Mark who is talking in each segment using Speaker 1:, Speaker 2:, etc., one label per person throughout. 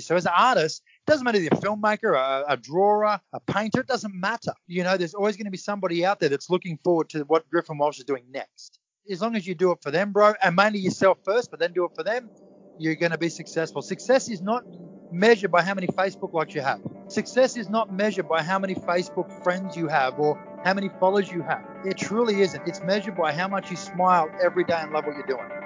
Speaker 1: So as an artist, it doesn't matter if you're a filmmaker, a, a drawer, a painter, it doesn't matter. You know, there's always going to be somebody out there that's looking forward to what Griffin Walsh is doing next. As long as you do it for them, bro, and mainly yourself first, but then do it for them, you're going to be successful. Success is not measured by how many Facebook likes you have. Success is not measured by how many Facebook friends you have or how many followers you have. It truly isn't. It's measured by how much you smile every day and love what you're doing.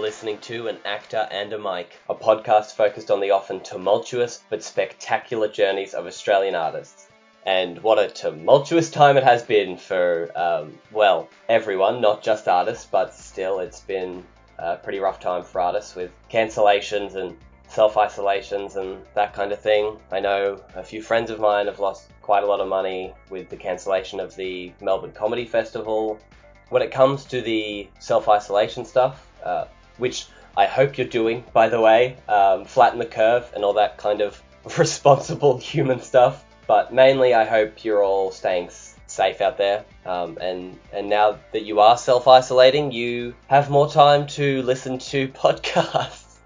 Speaker 2: Listening to An Actor and a Mic, a podcast focused on the often tumultuous but spectacular journeys of Australian artists. And what a tumultuous time it has been for, um, well, everyone, not just artists, but still, it's been a pretty rough time for artists with cancellations and self isolations and that kind of thing. I know a few friends of mine have lost quite a lot of money with the cancellation of the Melbourne Comedy Festival. When it comes to the self isolation stuff, uh, which I hope you're doing, by the way. Um, flatten the curve and all that kind of responsible human stuff. But mainly, I hope you're all staying safe out there. Um, and and now that you are self isolating, you have more time to listen to podcasts.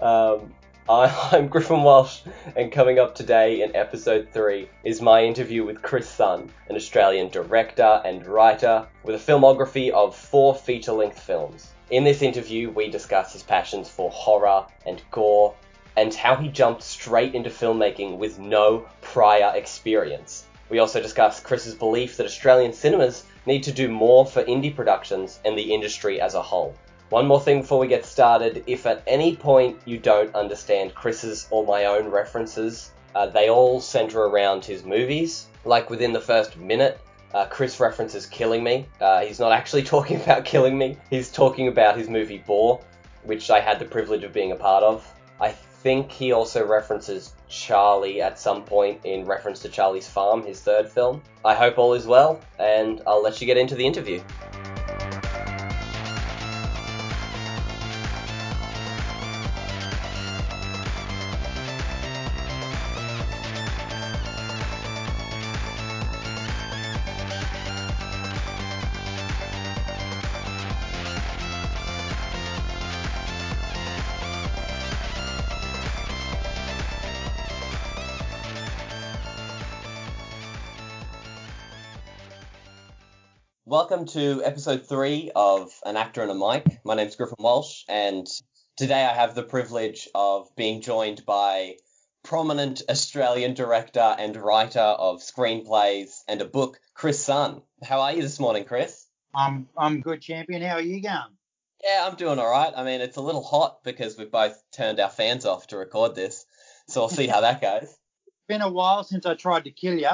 Speaker 2: um, I, I'm Griffin Walsh, and coming up today in episode 3 is my interview with Chris Sun, an Australian director and writer with a filmography of four feature length films. In this interview, we discuss his passions for horror and gore, and how he jumped straight into filmmaking with no prior experience. We also discuss Chris's belief that Australian cinemas need to do more for indie productions and the industry as a whole. One more thing before we get started if at any point you don't understand Chris's or my own references, uh, they all center around his movies. Like within the first minute, uh, Chris references Killing Me. Uh, he's not actually talking about Killing Me. He's talking about his movie Boar, which I had the privilege of being a part of. I think he also references Charlie at some point in reference to Charlie's Farm, his third film. I hope all is well, and I'll let you get into the interview. Welcome to episode three of An Actor and a Mic. My name's Griffin Walsh, and today I have the privilege of being joined by prominent Australian director and writer of screenplays and a book, Chris Sun. How are you this morning, Chris?
Speaker 1: I'm I'm good, champion. How are you going?
Speaker 2: Yeah, I'm doing all right. I mean, it's a little hot because we've both turned our fans off to record this, so we'll see how that goes. It's
Speaker 1: been a while since I tried to kill you,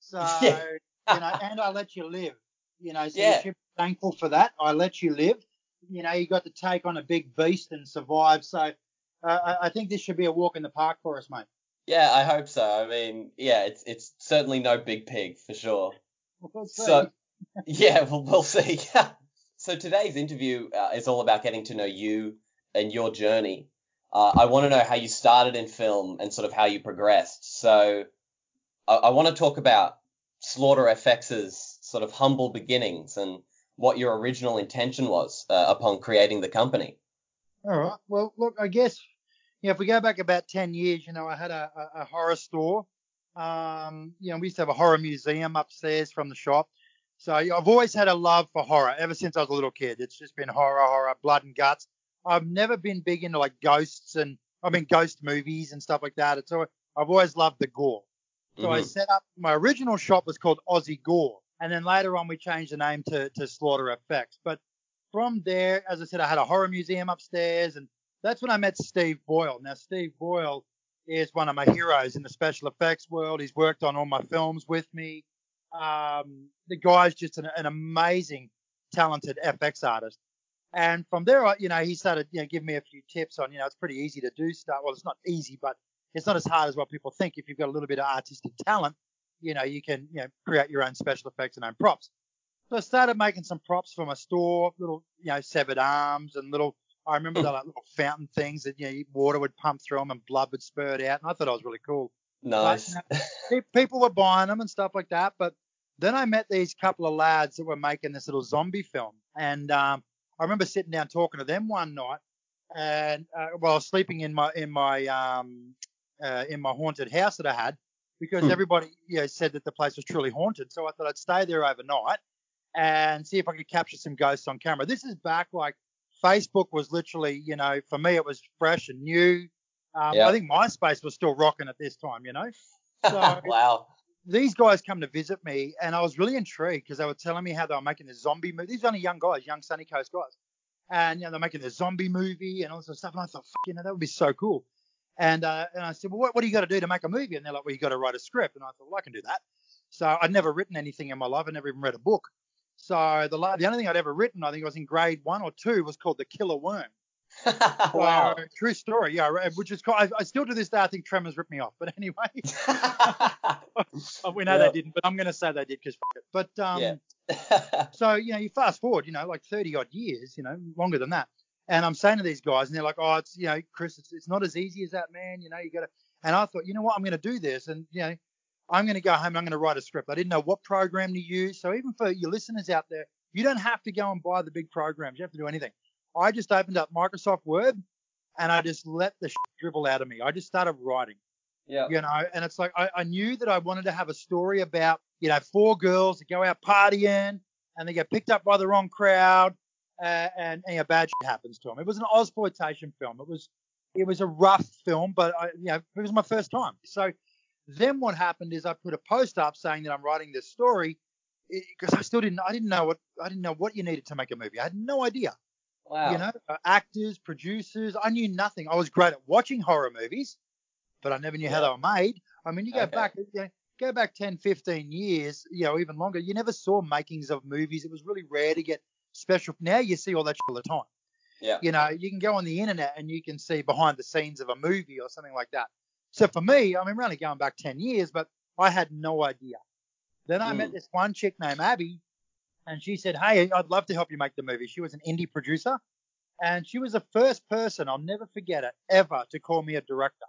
Speaker 1: so you know, and I let you live. You know, so yeah. you should be thankful for that. I let you live. You know, you got to take on a big beast and survive. So uh, I think this should be a walk in the park for us, mate.
Speaker 2: Yeah, I hope so. I mean, yeah, it's it's certainly no big pig for sure. We'll so yeah, we'll, we'll see. so today's interview uh, is all about getting to know you and your journey. Uh, I want to know how you started in film and sort of how you progressed. So I, I want to talk about Slaughter FX's sort of humble beginnings and what your original intention was uh, upon creating the company.
Speaker 1: All right. Well, look, I guess you know, if we go back about 10 years, you know, I had a, a, a horror store. Um, you know, we used to have a horror museum upstairs from the shop. So I've always had a love for horror ever since I was a little kid. It's just been horror, horror, blood and guts. I've never been big into like ghosts and I mean ghost movies and stuff like that. It's always, I've always loved the gore. So mm-hmm. I set up my original shop was called Aussie Gore. And then later on, we changed the name to, to Slaughter FX. But from there, as I said, I had a horror museum upstairs, and that's when I met Steve Boyle. Now, Steve Boyle is one of my heroes in the special effects world. He's worked on all my films with me. Um, the guy's just an, an, amazing, talented FX artist. And from there, you know, he started, you know, giving me a few tips on, you know, it's pretty easy to do stuff. Well, it's not easy, but it's not as hard as what people think if you've got a little bit of artistic talent you know, you can, you know, create your own special effects and own props. So I started making some props for my store, little, you know, severed arms and little I remember they like little fountain things that you know water would pump through them and blood would spurt out, and I thought it was really cool.
Speaker 2: Nice.
Speaker 1: But, you know, people were buying them and stuff like that, but then I met these couple of lads that were making this little zombie film, and um, I remember sitting down talking to them one night, and uh, while I was sleeping in my in my um, uh, in my haunted house that I had, because
Speaker 2: Hmm.
Speaker 1: everybody you know, said that the place was truly haunted. So I thought I'd stay there overnight and see if I could capture some ghosts on camera. This is back like Facebook was literally, you know, for me it was fresh and new. Um,
Speaker 2: Yeah.
Speaker 1: I think MySpace was still rocking at this time, you know. So
Speaker 2: wow.
Speaker 1: these guys come to visit me, and I was really intrigued because they were telling me how they were making this zombie movie. These are only young guys, young Sunny Coast guys, and you know they're making the zombie movie and all this stuff. And I thought, Fuck, you know, that would be so cool. And uh, and I said, well, what, what do you got to do to make a movie? And they're like, well, you got to write a script. And I thought, well, I can do that. So I'd never written anything in my life. I never even read a book. So the the only thing I'd ever written, I think it was in grade one or two, was called The Killer Worm.
Speaker 2: wow.
Speaker 1: So, true story, yeah. Which is, I, I still to this day, I think Tremors ripped me off. But anyway, we know they didn't, but I'm going to say they did because. But um,
Speaker 2: Yeah.
Speaker 1: so you know, you fast forward, you know, like 30 odd years, you know, longer than that. And I'm saying to these guys, and they're like, oh, it's you know, Chris, it's, it's not as easy as that, man. You know, you got to. And I thought, you know what, I'm going to do this, and you know, I'm going to go home. and I'm going to write a script. I didn't know what program to use. So even for your listeners out there, you don't have to go and buy the big programs. You have to do anything. I just opened up Microsoft Word, and I just let the dribble out of me. I just started writing
Speaker 2: yeah.
Speaker 1: you know and it's like I, I knew that i wanted to have a story about you know four girls that go out partying and they get picked up by the wrong crowd uh, and, and you know, bad shit happens to him. it was an exploitation film it was it was a rough film but I, you know it was my first time so then what happened is i put a post up saying that i'm writing this story because i still didn't i didn't know what i didn't know what you needed to make a movie i had no idea
Speaker 2: Wow.
Speaker 1: you know, uh, actors, producers. I knew nothing. I was great at watching horror movies, but I never knew how they were made. I mean, you go
Speaker 2: Okay.
Speaker 1: back, you know, go back 10, 15 years, you know, even longer. You never saw makings of movies. It was really rare to get special. Now you see all that all the time.
Speaker 2: Yeah.
Speaker 1: You know, you can go on the internet and you can see behind the scenes of a movie or something like that. So for me, I mean, we're only going back 10 years, but I had no idea. Then I met
Speaker 2: Mm.
Speaker 1: this one chick named Abby, and she said, Hey, I'd love to help you make the movie. She was an indie producer, and she was the first person, I'll never forget it, ever to call me a director.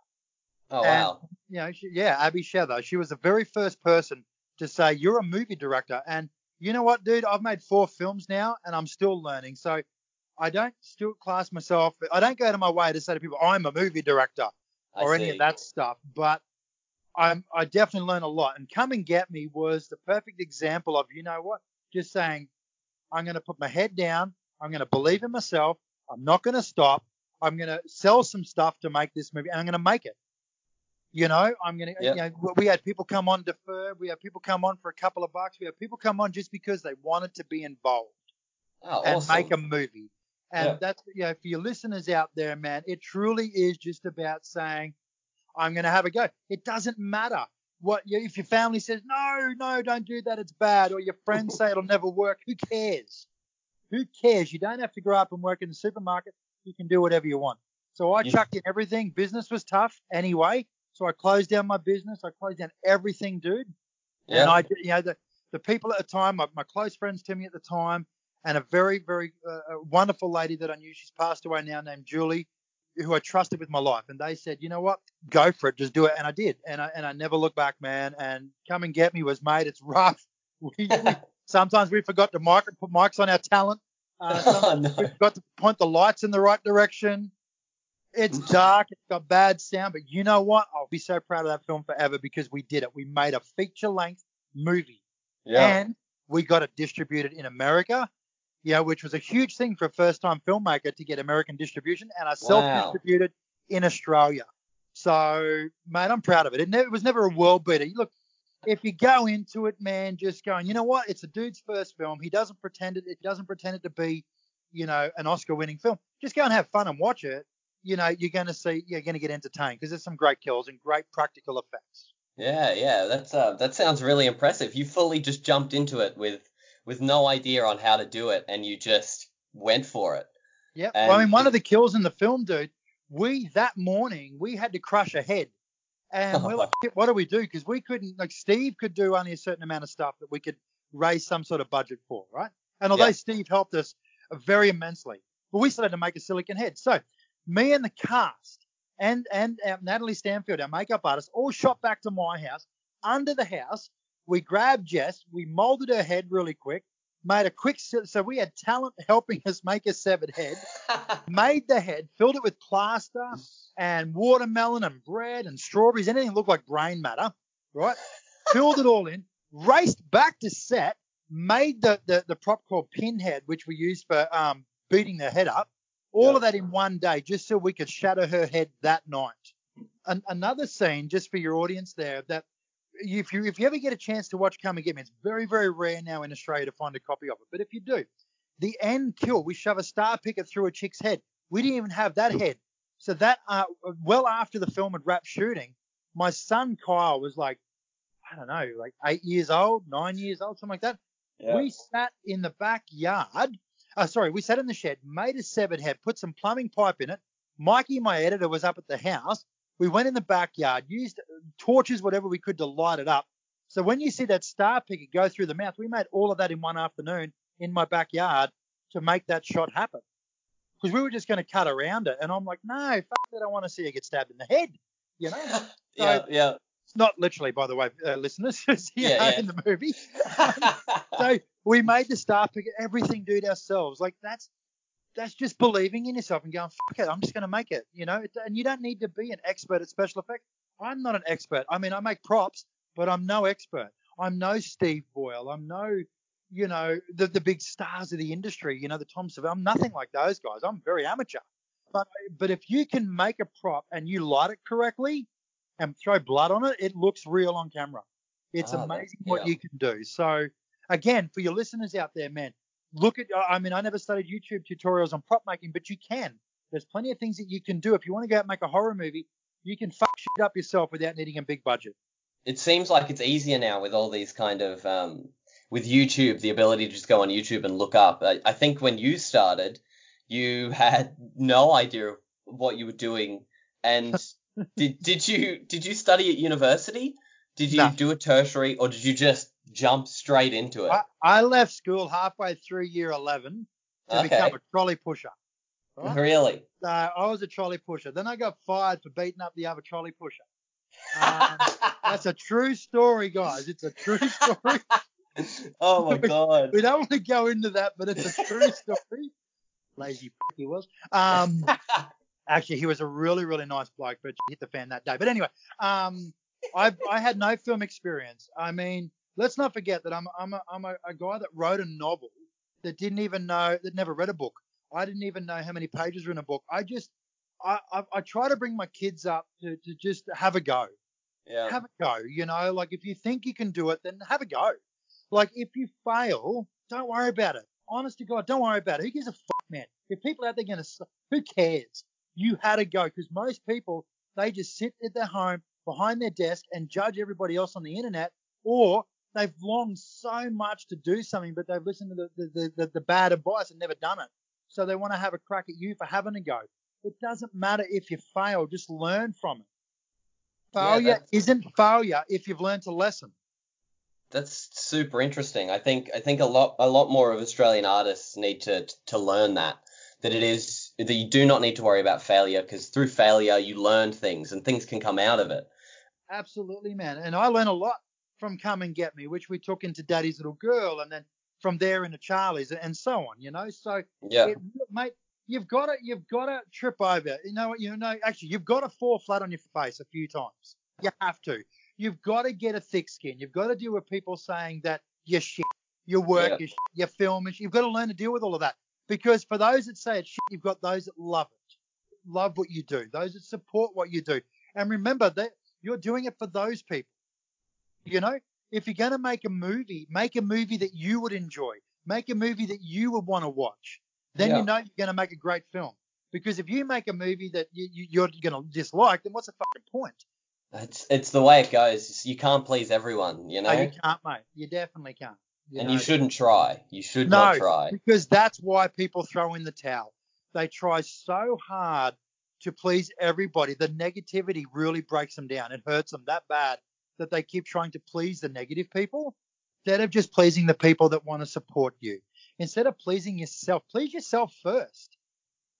Speaker 2: Oh
Speaker 1: And,
Speaker 2: wow.
Speaker 1: You know, she, yeah, Abby Shether. She was the very first person to say, You're a movie director. And you know what, dude? I've made four films now, and I'm still learning. So I don't still class myself, I don't go to my way to say to people, I'm a movie director or any of that stuff. But I'm, I definitely learn a lot. And Come and Get Me was the perfect example of, you know what, just saying, I'm going to put my head down. I'm going to believe in myself. I'm not going to stop. I'm going to sell some stuff to make this movie, and I'm going to make it. You know, I'm going to.
Speaker 2: Yep.
Speaker 1: You know, we had people come on defer. We had people come on for a couple of bucks. We had people come on just because they wanted to be involved
Speaker 2: Oh,
Speaker 1: and
Speaker 2: awesome.
Speaker 1: make a movie. And
Speaker 2: Yeah.
Speaker 1: that's you know, for your listeners out there, man, it truly is just about saying, I'm going to have a go. It doesn't matter what you, if your family says, no, no, don't do that, it's bad, or your friends say it'll never work. Who cares? Who cares? You don't have to grow up and work in the supermarket. You can do whatever you want. So I
Speaker 2: You-
Speaker 1: chucked in everything. Business was tough anyway. So I closed down my business. I closed down everything, dude.
Speaker 2: Yeah.
Speaker 1: And I, you know, the, the people at the time, my, my close friends to me at the time, and a very, very uh, wonderful lady that I knew, she's passed away now, named Julie, who I trusted with my life. And they said, you know what, go for it, just do it. And I did. And I, and I never looked back, man. And come and get me was, mate, it's rough. We, sometimes we forgot to mic, put mics on our talent. Uh,
Speaker 2: Oh, no.
Speaker 1: we forgot to point the lights in the right direction. It's dark. It's got bad sound, but you know what? I'll be so proud of that film forever because we did it. We made a feature length movie
Speaker 2: Yeah.
Speaker 1: and we got it distributed in America, know, which was a huge thing for a first time filmmaker to get American distribution and I self distributed in Australia. So, mate, I'm proud of it. It, never, it was never a world beater. You Look, if you go into it, man, just going, you know what? It's a dude's first film. He doesn't pretend it. It doesn't pretend it to be, you know, an Oscar-winning film. Just go and have fun and watch it. You know, you're going to see, you're going to get entertained because there's some great kills and great practical effects.
Speaker 2: Yeah, yeah, that's uh, that sounds really impressive. You fully just jumped into it with with no idea on how to do it, and you just went for it.
Speaker 1: Yeah. Well, I mean, one of the kills in the film, dude, we that morning we had to crush a head, and we're like, what do we do? Because we couldn't, like, Steve could do only a certain amount of stuff that we could raise some sort of budget for, right? And although
Speaker 2: Yeah.
Speaker 1: Steve helped us very immensely, but we still had to make a silicon head. So me and the cast and and uh, Natalie Stanfield, our makeup artist, all shot back to my house. Under the house, we grabbed Jess, we molded her head really quick, made a quick so we had talent helping us make a severed head, made the head, filled it with plaster and watermelon and bread and strawberries, anything that looked like brain matter, right? filled it all in, raced back to set, made the, the, the prop called Pinhead, which we used for um, beating the head up, all yep. of that in one day, just so we could shatter her head that night. An, another scene, just for your audience there, that if you if you ever get a chance to watch Come and Get Me, it's very very rare now in Australia to find a copy of it. But if you do, the end kill, we shove a star picket through a chick's head. We didn't even have that head. So that uh, well after the film had wrapped shooting, my son Kyle was like, I don't know, like eight years old, nine years old, something like that. Yeah. We sat in the backyard. Uh, sorry, we sat in the shed, made a severed head, put some plumbing pipe in it. Mikey, my editor, was up at the house. We went in the backyard, used torches, whatever we could to light it up. So when you see that star picket go through the mouth, we made all of that in one afternoon in my backyard to make that shot happen. Because we were just going to cut around it. And I'm like, no, fuck that, I don't want to see her get stabbed in the head. You know? So,
Speaker 2: yeah, yeah.
Speaker 1: Not literally, by the way, uh, listeners, yeah, yeah. in the movie. so we made the star pick everything, dude, ourselves. Like that's that's just believing in yourself and going, fuck it, I'm just going to make it, you know. And you don't need to be an expert at special effects. I'm not an expert. I mean, I make props, but I'm no expert. I'm no Steve Boyle. I'm no, you know, the the big stars of the industry. You know, the Tom Savini. I'm nothing like those guys. I'm very amateur. But but if you can make a prop and you light it correctly and throw blood on it, it looks real on camera. It's oh, amazing what yeah. you can do. So again, for your listeners out there, man, look at, I mean, I never studied YouTube tutorials on prop making, but you can. There's plenty of things that you can do. If you want to go out and make a horror movie, you can fuck shit up yourself without needing a big budget.
Speaker 2: It seems like it's easier now with all these kind of, um, with YouTube, the ability to just go on YouTube and look up. I, I think when you started, you had no idea what you were doing. And did, did you, did you study at university? Did you no. do a tertiary or did you just jump straight into it?
Speaker 1: I, I left school halfway through year 11 to okay. become a trolley pusher.
Speaker 2: Right? Really?
Speaker 1: So I was a trolley pusher. Then I got fired for beating up the other trolley pusher. Um, that's a true story, guys. It's a true story.
Speaker 2: oh my god.
Speaker 1: We, don't want to go into that, but it's a true story. Lazy he was. Um, actually, he was a really, really nice bloke, but hit the fan that day. But anyway, um, I I had no film experience. I mean, let's not forget that I'm I'm a, I'm a, a guy that wrote a novel that didn't even know that never read a book. I didn't even know how many pages were in a book. I just I, I, I try to bring my kids up to, to just have a go.
Speaker 2: Yeah.
Speaker 1: Have a go. You know, like if you think you can do it, then have a go. Like if you fail, don't worry about it. Honest to God, don't worry about it. Who gives a fuck, man? If people out there going to, who cares? You had a go because most people they just sit at their home behind their desk and judge everybody else on the internet, or they've longed so much to do something, but they've listened to the, the, the, the bad advice and never done it. So they want to have a crack at you for having a go. It doesn't matter if you fail, just learn from it. Failure yeah, isn't failure if you've learned a lesson.
Speaker 2: That's super interesting. I think I think a lot a lot more of Australian artists need to to learn that that it is that you do not need to worry about failure because through failure you learn things and things can come out of it.
Speaker 1: Absolutely, man. And I learn a lot from Come and Get Me, which we took into Daddy's Little Girl, and then from there into Charlie's, and so on. You know, so
Speaker 2: yeah, it,
Speaker 1: mate, you've got to you've got to trip over. You know, what you know, actually, you've got to fall flat on your face a few times. You have to. You've got to get a thick skin. You've got to deal with people saying that you're shit, your work yeah. is shit, your film is shit. You've got to learn to deal with all of that. Because for those that say it's shit, you've got those that love it, love what you do, those that support what you do. And remember that you're doing it for those people. You know, if you're going to make a movie, make a movie that you would enjoy. Make a movie that you would want to watch. Then yeah. you know you're going to make a great film. Because if you make a movie that you, are going to dislike, then what's the fucking point?
Speaker 2: It's it's the way it goes. You can't please everyone, you oh, know.
Speaker 1: No, you can't, mate. You definitely can't.
Speaker 2: You and know? you shouldn't try. You should
Speaker 1: no,
Speaker 2: not try.
Speaker 1: Because that's why people throw in the towel. They try so hard to please everybody. The negativity really breaks them down. It hurts them that bad that they keep trying to please the negative people instead of just pleasing the people that want to support you. Instead of pleasing yourself, please yourself first.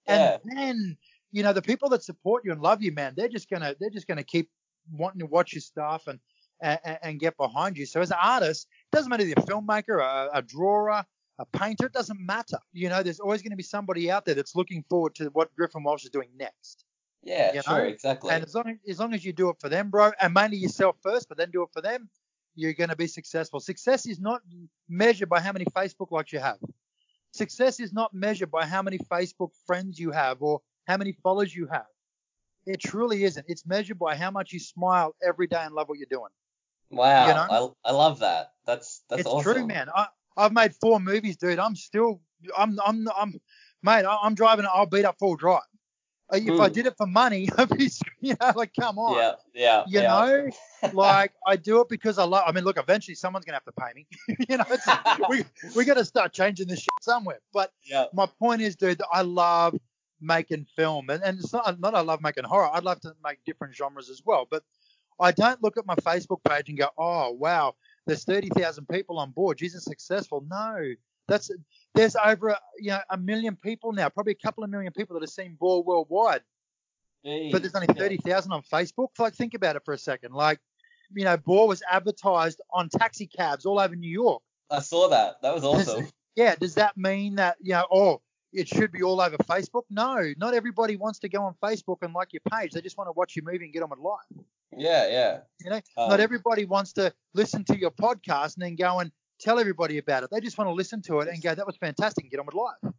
Speaker 2: Yeah.
Speaker 1: And then, you know, the people that support you and love you, man, they're just gonna they're just gonna keep wanting to watch your stuff and and, and get behind you. So as an artist, doesn't matter if you're a filmmaker, a, a drawer, a painter, it doesn't matter. You know, there's always going to be somebody out there that's looking forward to what Griffin Walsh is doing next.
Speaker 2: Yeah,
Speaker 1: You
Speaker 2: sure,
Speaker 1: know?
Speaker 2: exactly.
Speaker 1: And as long as, as long as you do it for them, bro, and mainly yourself first, but then do it for them, you're going to be successful. Success is not measured by how many Facebook likes you have. Success is not measured by how many Facebook friends you have or how many followers you have. It truly isn't. It's measured by how much you smile every day and love what you're doing.
Speaker 2: wow,
Speaker 1: you know?
Speaker 2: I, I love that. That's that's
Speaker 1: it's
Speaker 2: awesome.
Speaker 1: true, man. I, I've made four movies, dude. I'm still, I'm, I'm, I'm, mate. I- I'm driving. I'll beat up full drive. Uh, If I
Speaker 2: Hmm.
Speaker 1: did it for money, I'd be, you know, like, come on.
Speaker 2: Yeah, yeah,
Speaker 1: You
Speaker 2: yeah.
Speaker 1: know, like I do it because I love. I mean, look, eventually someone's gonna have to pay me. you know, we we got to start changing this shit somewhere. But
Speaker 2: yeah,
Speaker 1: my point is, dude, that I love making film, and, and it's not not I love making horror. I'd love to make different genres as well. But I don't look at my Facebook page and go, oh wow, there's thirty thousand people on board. Jesus, successful. No, that's there's over a, you know a million people now, probably a couple of million people that have seen Boar worldwide but there's only 30,000 on Facebook. Like, think about it for a second. Like, you know, Boar was advertised on taxi cabs all over New York.
Speaker 2: I saw that. That was awesome.
Speaker 1: Yeah, does that mean that, you know, oh, it should be all over Facebook? No, not everybody wants to go on Facebook and like your page. They just want to watch your movie and get on with life.
Speaker 2: Yeah, yeah.
Speaker 1: You know,
Speaker 2: Um,
Speaker 1: not everybody wants to listen to your podcast and then go and tell everybody about it. They just want to listen to it and go, that was fantastic, and get on with life.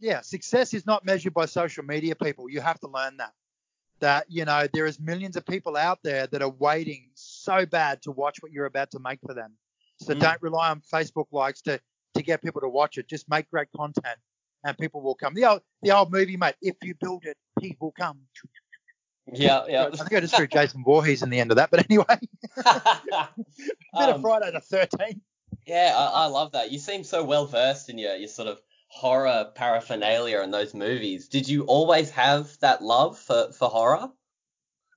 Speaker 1: Yeah, success is not measured by social media, people. You have to learn that. That, you know, there is millions of people out there that are waiting so bad to watch what you're about to make for them. So
Speaker 2: Mm.
Speaker 1: don't rely on Facebook likes to, to get people to watch it. Just make great content and people will come. The old, the old movie, mate, if you build it, people come.
Speaker 2: Yeah, yeah.
Speaker 1: I think I just threw Jason Voorhees in the end of that. But anyway, bit of
Speaker 2: Um,
Speaker 1: Friday the 13th.
Speaker 2: yeah, I, I love that. You seem so well versed in your your sort of horror paraphernalia in those movies. Did you always have that love for, for horror?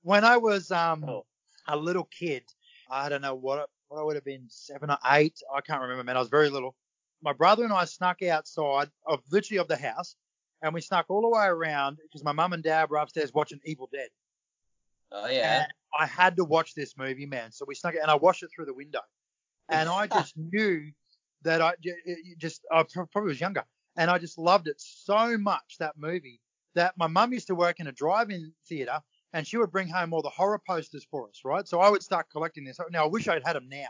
Speaker 1: when I was um
Speaker 2: Oh.
Speaker 1: a little kid, I don't know what what I would have been seven or eight. I can't remember, man. I was very little. My brother and I snuck outside of literally of the house, and we snuck all the way around because my mum and dad were upstairs watching Evil Dead.
Speaker 2: Oh yeah.
Speaker 1: And I had to watch this movie, man. So we snuck it, and I watched it through the window, and I just knew that I just I probably was younger, and I just loved it so much that movie that my mum used to work in a drive-in theater, and she would bring home all the horror posters for us, right? So I would start collecting this. Now I wish I'd had them now.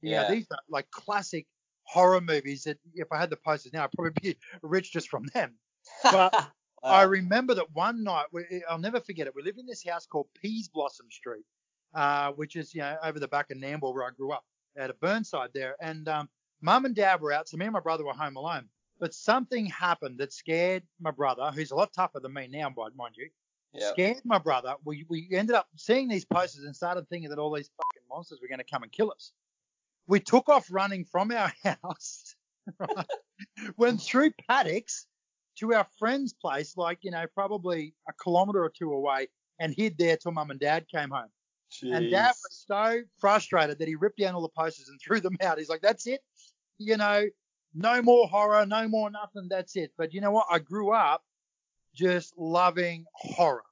Speaker 1: You know,
Speaker 2: Yeah.
Speaker 1: these are like classic horror movies that if I had the posters now, I'd probably be rich just from them. but I remember that one night, we, I'll never forget it. We lived in this house called Peas Blossom Street, uh, which is you know over the back of Nambour where I grew up, at a Burnside there. And um, mum and dad were out, so me and my brother were home alone. But something happened that scared my brother, who's a lot tougher than me now, mind mind you.
Speaker 2: yeah.
Speaker 1: Scared my brother. We we ended up seeing these posters and started thinking that all these fucking monsters were going to come and kill us. We took off running from our house, right? went through paddocks to our friend's place, like, you know, probably a kilometre or two away, and hid there till mum and dad came home. And dad was so frustrated that he ripped down all the posters and threw them out. He's like, that's it. You know, no more horror, no more nothing. That's it. But you know what? I grew up just loving horror,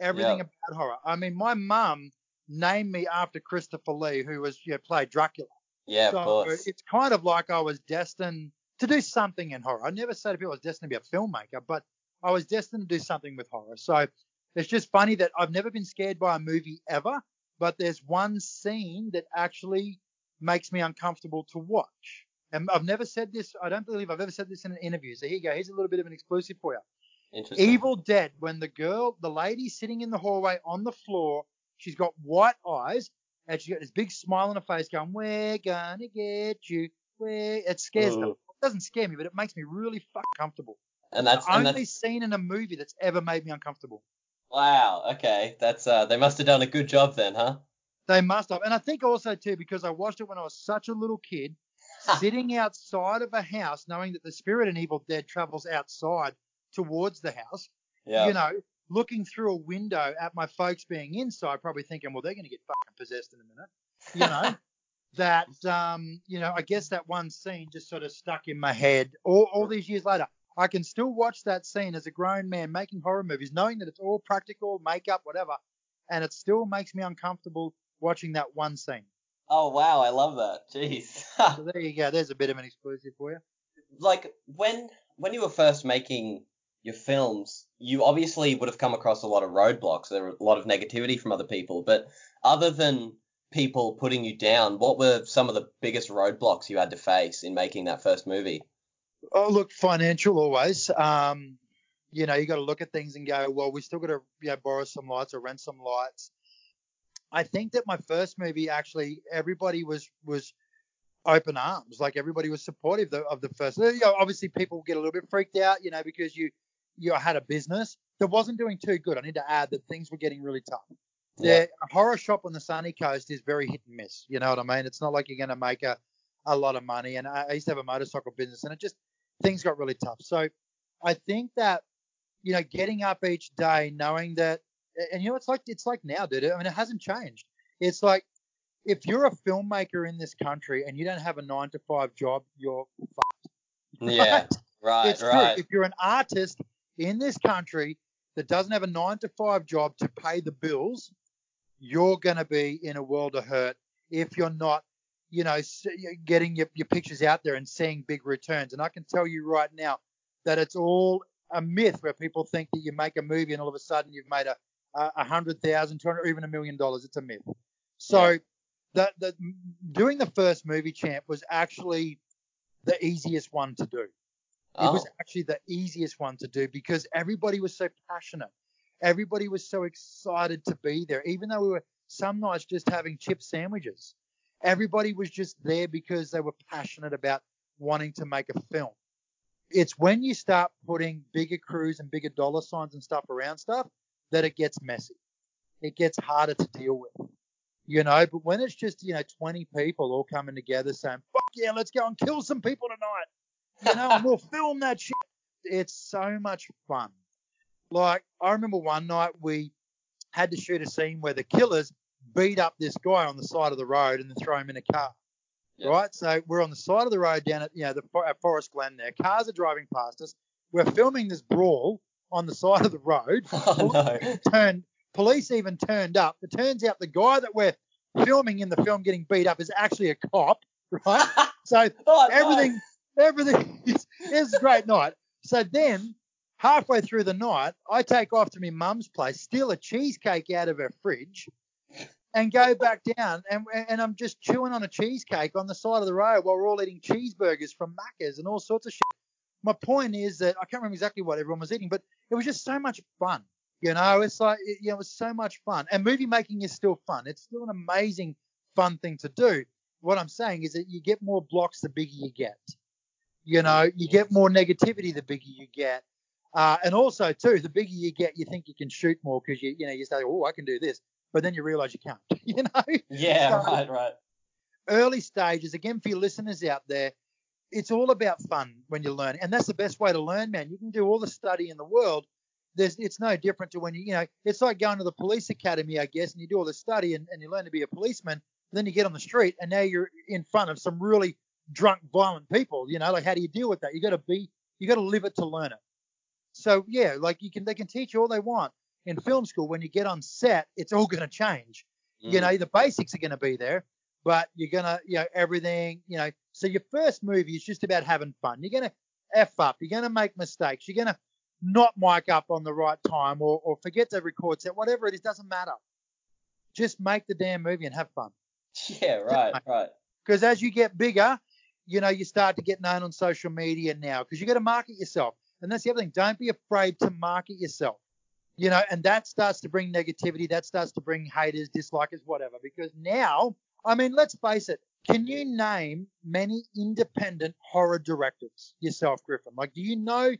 Speaker 1: everything
Speaker 2: Yeah.
Speaker 1: about horror. I mean, my mum named me after Christopher Lee, who was, you know, played Dracula.
Speaker 2: Yeah,
Speaker 1: So
Speaker 2: of course.
Speaker 1: it's kind of like I was destined to do something in horror. I never say to people I was destined to be a filmmaker, but I was destined to do something with horror. So it's just funny that I've never been scared by a movie ever, but there's one scene that actually makes me uncomfortable to watch. And I've never said this, I don't believe I've ever said this in an interview. So here you go. Here's a little bit of an exclusive for you.
Speaker 2: Interesting.
Speaker 1: Evil Dead, when the girl, the lady sitting in the hallway on the floor, she's got white eyes and she's got this big smile on her face going, We're gonna get you. Where it scares them. It doesn't scare me, but it makes me really fuck comfortable.
Speaker 2: And that's
Speaker 1: the
Speaker 2: and
Speaker 1: only
Speaker 2: that's
Speaker 1: scene in a movie that's ever made me uncomfortable.
Speaker 2: wow. Okay, that's uh, they must have done a good job then, huh?
Speaker 1: They must have. And I think also too, because I watched it when I was such a little kid, sitting outside of a house, knowing that the spirit in Evil Dead travels outside towards the house.
Speaker 2: Yeah.
Speaker 1: you know, looking through a window at my folks being inside, probably thinking, well, they're going to get fucking possessed in a minute. You know, that, um, you know, I guess that one scene just sort of stuck in my head all, all these years later. I can still watch that scene as a grown man making horror movies, knowing that it's all practical, makeup, whatever, and it still makes me uncomfortable watching that one scene.
Speaker 2: Oh wow, I love that. Jeez.
Speaker 1: So there you go. There's a bit of an exclusive for you.
Speaker 2: like when when you were first making your films, you obviously would have come across a lot of roadblocks. There were a lot of negativity from other people, but other than people putting you down, what were some of the biggest roadblocks you had to face in making that first movie?
Speaker 1: Oh, look, financial always. Um, you know, you got to look at things and go, well, we still got to you know, borrow some lights or rent some lights. I think that my first movie actually everybody was was open arms, like everybody was supportive of, of the first. You know, obviously, people get a little bit freaked out, you know, because you you had a business that wasn't doing too good. I need to add that things were getting really tough.
Speaker 2: Yeah.
Speaker 1: The horror shop on the sunny coast is very hit and miss. You know what I mean? It's not like you're going to make a, a lot of money. And I, I used to have a motorcycle business, and it just things got really tough. So I think that you know, getting up each day knowing that, and you know, it's like it's like now, dude. I mean, it hasn't changed. It's like if you're a filmmaker in this country and you don't have a nine to five job, you're fucked.
Speaker 2: Yeah. Right,
Speaker 1: it's
Speaker 2: right.
Speaker 1: true. If you're an artist in this country that doesn't have a nine to five job to pay the bills, you're going to be in a world of hurt if you're not, you know, getting your, your pictures out there and seeing big returns. And I can tell you right now that it's all a myth where people think that you make a movie and all of a sudden you've made a a hundred thousand, two hundred, or even a million dollars. It's a myth. So
Speaker 2: Yeah.
Speaker 1: that the doing the first movie champ was actually the easiest one to do. It
Speaker 2: Oh,
Speaker 1: was actually the easiest one to do because everybody was so passionate. Everybody was so excited to be there, even though we were some nights just having chip sandwiches. Everybody was just there because they were passionate about wanting to make a film. It's when you start putting bigger crews and bigger dollar signs and stuff around stuff that it gets messy. It gets harder to deal with. You know, but when it's just, you know, 20 people all coming together saying, fuck yeah, let's go and kill some people tonight you know, and we'll film that shit. It's so much fun. Like, I remember one night we had to shoot a scene where the killers beat up this guy on the side of the road and then throw him in a car.
Speaker 2: Yeah.
Speaker 1: Right? So we're on the side of the road down at, you know, the at Forest Glen there. Cars are driving past us. We're filming this brawl on the side of the road.
Speaker 2: oh no.
Speaker 1: Turned, police even turned up. It turns out the guy that we're filming in the film getting beat up is actually a cop, right? So
Speaker 2: Oh,
Speaker 1: everything, everything is, is a great night. So then, halfway through the night, I take off to my mum's place, steal a cheesecake out of her fridge, and go back down. And, and I'm just chewing on a cheesecake on the side of the road while we're all eating cheeseburgers from Macca's and all sorts of shit. My point is that I can't remember exactly what everyone was eating, but it was just so much fun. You know, it's like, it, you know, it was so much fun. And movie making is still fun. It's still an amazing, fun thing to do. What I'm saying is that you get more blocks the bigger you get. You know, you get more negativity the bigger you get. Uh, and also, too, the bigger you get, you think you can shoot more because you, you know, you say, oh, I can do this. But then you realize you can't, you know?
Speaker 2: Yeah,
Speaker 1: So-
Speaker 2: right, right.
Speaker 1: early stages, again, for your listeners out there, it's all about fun when you learn. And that's the best way to learn, man. You can do all the study in the world. There's, it's no different to when you, you know, it's like going to the police academy, I guess, and you do all the study and, and you learn to be a policeman. Then you get on the street and now you're in front of some really drunk, violent people. You know, like how do you deal with that? You got to be, you got to live it to learn it. So yeah, like you can, they can teach you all they want in film school. When you get on set, it's all going to change you
Speaker 2: Mm.
Speaker 1: know the basics are going to be there but you're going to you know everything you know so your first movie is just about having fun you're going to f up you're going to make mistakes you're going to not mic up on the right time or, or forget to record set whatever it is doesn't matter just make the damn movie and have fun
Speaker 2: Yeah, right, right.
Speaker 1: because as you get bigger you know you start to get known on social media now because you got to market yourself and that's the other thing don't be afraid to market yourself you know and that starts to bring negativity that starts to bring haters dislikers whatever because now i mean let's face it can you name many independent horror directors yourself griffin like do you know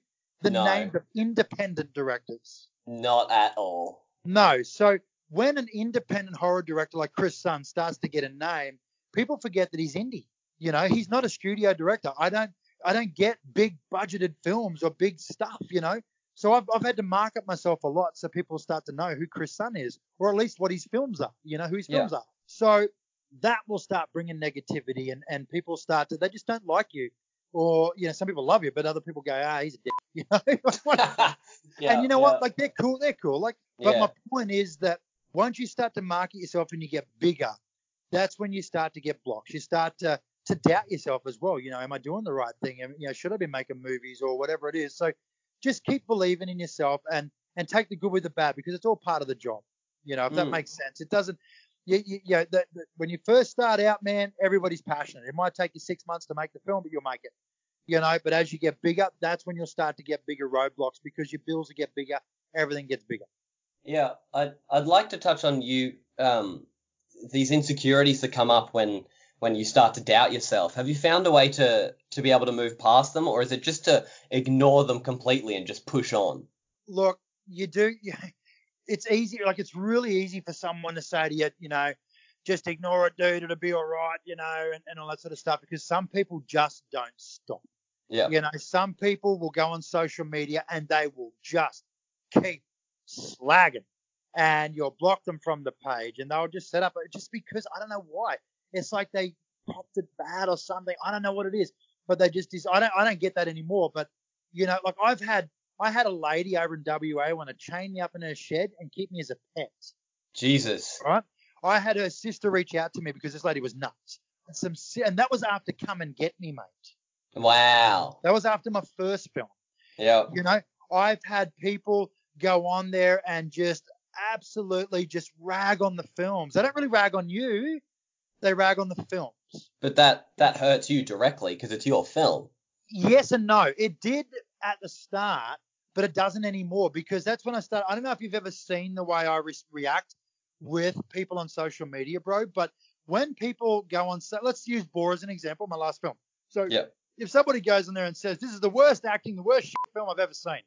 Speaker 1: the
Speaker 2: No.
Speaker 1: names of independent directors
Speaker 2: Not at all.
Speaker 1: no. So when an independent horror director like Chris Sun starts to get a name, people forget that he's indie. You know, he's not a studio director. I don't I don't get big budgeted films or big stuff, you know. So I've I've had to market myself a lot so people start to know who Chris Sun is, or at least what his films are, you know, who his
Speaker 2: Yeah.
Speaker 1: films are. So that will start bringing negativity and, and people start to they just don't like you or you know, some people love you, but other people go, ah, he's a dick. You know,
Speaker 2: yeah,
Speaker 1: and you know
Speaker 2: yeah.
Speaker 1: what? Like they're cool, they're cool. Like, but
Speaker 2: Yeah.
Speaker 1: my point is that once you start to market yourself and you get bigger, that's when you start to get blocks. You start to to doubt yourself as well. You know, am I doing the right thing? Am- You know, should I be making movies or whatever it is? So just keep believing in yourself and and take the good with the bad because it's all part of the job. You know, if that
Speaker 2: Mm.
Speaker 1: makes sense. It doesn't. You, you, you know, the, the, when you first start out, man, everybody's passionate. It might take you six months to make the film, but you'll make it. You know, but as you get bigger, that's when you'll start to get bigger roadblocks because your bills will get bigger, everything gets bigger.
Speaker 2: Yeah, I'd I'd like to touch on you um these insecurities that come up when when you start to doubt yourself. Have you found a way to to be able to move past them, or is it just to ignore them completely and just push on?
Speaker 1: look, you do. It's easy. Like it's really easy for someone to say to you, you know, just ignore it, dude. It'll be all right, you know, and, and all that sort of stuff. Because some people just don't stop.
Speaker 2: Yeah.
Speaker 1: You know, some people will go on social media and they will just keep slagging, and you'll block them from the page, and they'll just set up uh, just because I don't know why. It's like they popped it bad or something. I don't know what it is, but they just is. I don't. I don't get that anymore. But you know, like I've had. I had a lady over in WA want to chain me up in her shed and keep me as a pet.
Speaker 2: Jesus.
Speaker 1: Right? I had her sister reach out to me because this lady was nuts. And some and that was after Come and Get Me, mate.
Speaker 2: Wow.
Speaker 1: That was after my first film.
Speaker 2: Yeah.
Speaker 1: You know, I've had people go on there and just absolutely just rag on the films. They don't really rag on you. They rag on the films.
Speaker 2: But that that hurts you directly because it's your film.
Speaker 1: Yes and no. It did at the start, but it doesn't anymore because that's when I start. I don't know if you've ever seen the way I re- react with people on social media, bro. But when people go on, so let's use Boar as an example, my last film. So
Speaker 2: Yeah.
Speaker 1: if somebody goes in there and says this is the worst acting, the worst shit film I've ever seen,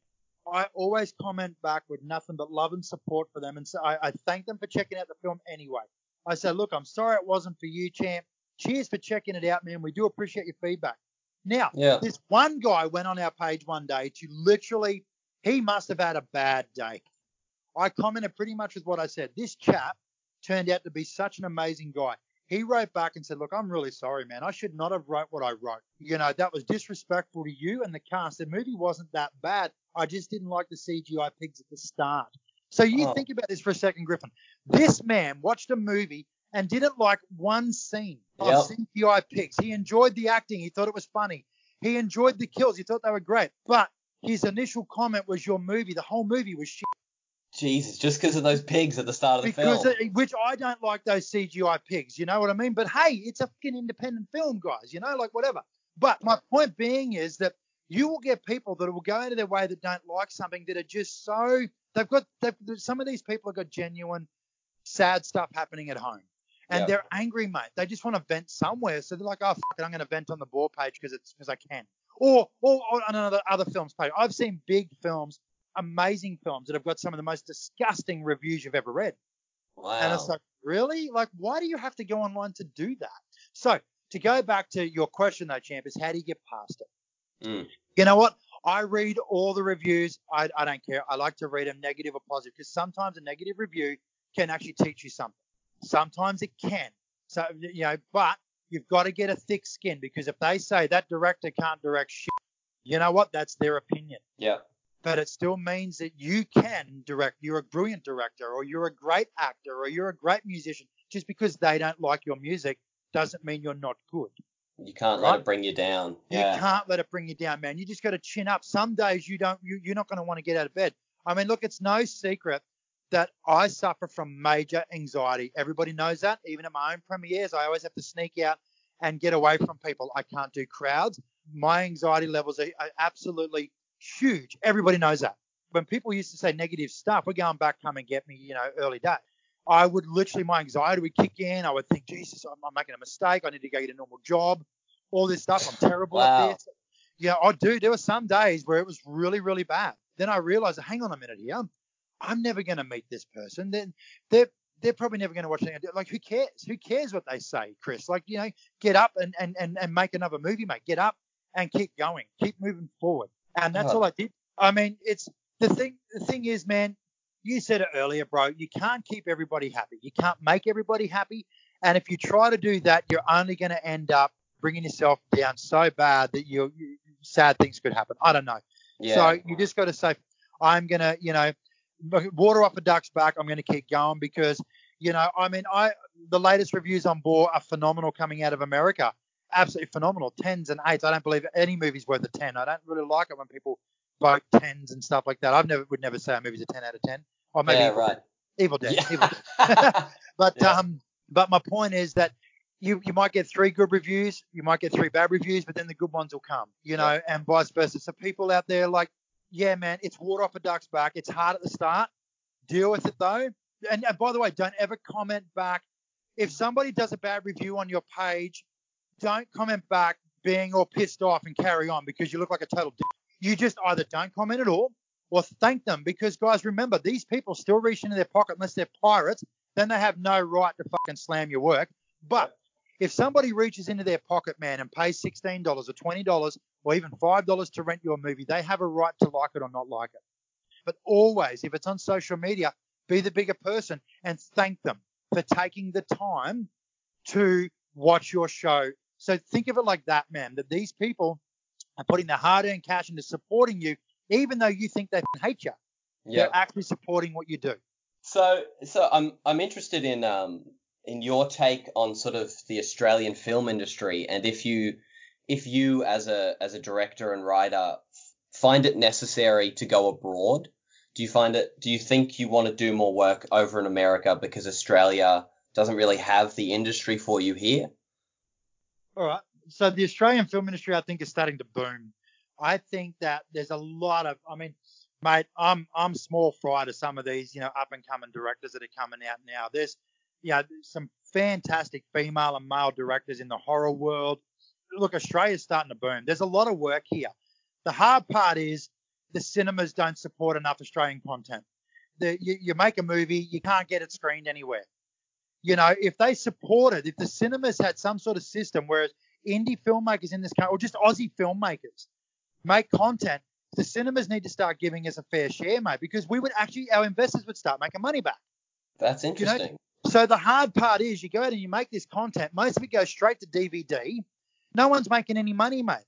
Speaker 1: I always comment back with nothing but love and support for them, and so I, I thank them for checking out the film anyway. I said, look, I'm sorry it wasn't for you, champ. Cheers for checking it out, man. We do appreciate your feedback. Now,
Speaker 2: Yeah.
Speaker 1: this one guy went on our page one day to literally, he must have had a bad day. I commented pretty much with what I said. This chap turned out to be such an amazing guy. He wrote back and said, Look, I'm really sorry, man. I should not have wrote what I wrote. You know, that was disrespectful to you and the cast. The movie wasn't that bad. I just didn't like the CGI pigs at the start. So you
Speaker 2: Oh.
Speaker 1: think about this for a second, Griffin. This man watched a movie and didn't like one scene of
Speaker 2: Yep.
Speaker 1: CGI pigs. He enjoyed the acting. He thought it was funny. He enjoyed the kills. He thought they were great. But his initial comment was your movie. The whole movie was shit.
Speaker 2: Jesus. Just because of those pigs at the start of the
Speaker 1: Because
Speaker 2: film.
Speaker 1: it, which I don't like those CGI pigs. You know what I mean? But hey, it's a fucking independent film, guys. You know, like whatever. But my point being is that you will get people that will go out of their way that don't like something that are just so they've got they've, some of these people have got genuine sad stuff happening at home. And
Speaker 2: Yeah.
Speaker 1: they're angry, mate. They just want to vent somewhere. So they're like, oh, fuck it, I'm going to vent on the Boar page because it's because I can. Or, or, or on another other films page. I've seen big films, amazing films that have got some of the most disgusting reviews you've ever read.
Speaker 2: wow.
Speaker 1: And it's like, really? Like, why do you have to go online to do that? So, to go back to your question, though, champ, is how do you get past it?
Speaker 2: Mm.
Speaker 1: You know what? I read all the reviews. I, I don't care. I like to read them negative or positive because sometimes a negative review can actually teach you something. Sometimes it can. So, you know, but you've got to get a thick skin because if they say that director can't direct shit, you know what? That's their opinion
Speaker 2: yeah.
Speaker 1: but it still means that you can direct. You're a brilliant director, or you're a great actor, or you're a great musician. Just because they don't like your music doesn't mean you're not good.
Speaker 2: You can't let it bring you down.
Speaker 1: You
Speaker 2: Yeah.
Speaker 1: can't let it bring you down, man. You just got to chin up. Some days you don't. You, you're not going to want to get out of bed. I mean, look, it's no secret that I suffer from major anxiety. Everybody knows that. Even at my own premieres, I always have to sneak out and get away from people. I can't do crowds. My anxiety levels are, are absolutely huge. Everybody knows that. When people used to say negative stuff, we're going back, come and get me, you know, early day. I would literally, my anxiety would kick in. I would think, Jesus, I'm, I'm making a mistake. I need to go get a normal job. All this stuff. I'm terrible
Speaker 2: Wow.
Speaker 1: at this. Yeah, I do. There were some days where it was really, really bad. Then I realized, hang on a minute here. I'm never going to meet this person. Then they're they're probably never going to watch anything. Like, who cares? Who cares what they say, Chris? Like, you know, get up and, and, and, and make another movie, mate. Get up and keep going. Keep moving forward. And that's
Speaker 2: Oh.
Speaker 1: all I did. I mean, it's the thing. The thing is, man, you said it earlier, bro. You can't keep everybody happy. You can't make everybody happy. And if you try to do that, you're only going to end up bringing yourself down so bad that you, you sad things could happen. I don't know.
Speaker 2: Yeah.
Speaker 1: So you just got to say, I'm gonna, you know, water off a duck's back. I'm gonna keep going because, you know, I mean, I the latest reviews on Boar are phenomenal coming out of America. Absolutely phenomenal. Tens and eights. I don't believe any movie's worth a ten. I don't really like it when people vote tens and stuff like that. I've never would never say a movie's a ten out of ten. Or maybe
Speaker 2: yeah,
Speaker 1: Evil,
Speaker 2: right.
Speaker 1: Evil Dead.
Speaker 2: Yeah.
Speaker 1: Evil Dead. but
Speaker 2: Yeah.
Speaker 1: um, but my point is that you you might get three good reviews, you might get three bad reviews, but then the good ones will come, you know, and vice versa. So people out there like, yeah, man, it's water off a duck's back. It's hard at the start. Deal with it though. And, and by the way, don't ever comment back. If somebody does a bad review on your page, don't comment back being all pissed off and carry on because you look like a total dick. You just either don't comment at all or thank them because guys, remember these people still reach into their pocket unless they're pirates, then they have no right to fucking slam your work. But if somebody reaches into their pocket, man, and pays sixteen dollars or twenty dollars or even five dollars to rent your movie, they have a right to like it or not like it. But always, if it's on social media, be the bigger person and thank them for taking the time to watch your show. So think of it like that, man, that these people are putting their hard earned cash into supporting you, even though you think they hate you.
Speaker 2: Yeah.
Speaker 1: They're actually supporting what you do.
Speaker 2: So, so I'm I'm interested in um in your take on sort of the Australian film industry, and if you if you as a as a director and writer find it necessary to go abroad, do you find it? Do you think you want to do more work over in America because Australia doesn't really have the industry for you here?
Speaker 1: All right. So the Australian film industry, I think, is starting to boom. I think that there's a lot of, I mean, mate, I'm I'm small fry to some of these, you know, up and coming directors that are coming out now. There's, you know, some fantastic female and male directors in the horror world. Look, Australia's starting to boom. There's a lot of work here. The hard part is the cinemas don't support enough Australian content. The, you, you make a movie, you can't get it screened anywhere. You know, if they supported, if the cinemas had some sort of system where indie filmmakers in this country, or just Aussie filmmakers, make content, the cinemas need to start giving us a fair share, mate, because we would actually, our investors would start making money back.
Speaker 2: That's
Speaker 1: know,
Speaker 2: interesting.
Speaker 1: So the hard part is you go out and you make this content, most of it goes straight to DVD. No one's making any money, mate,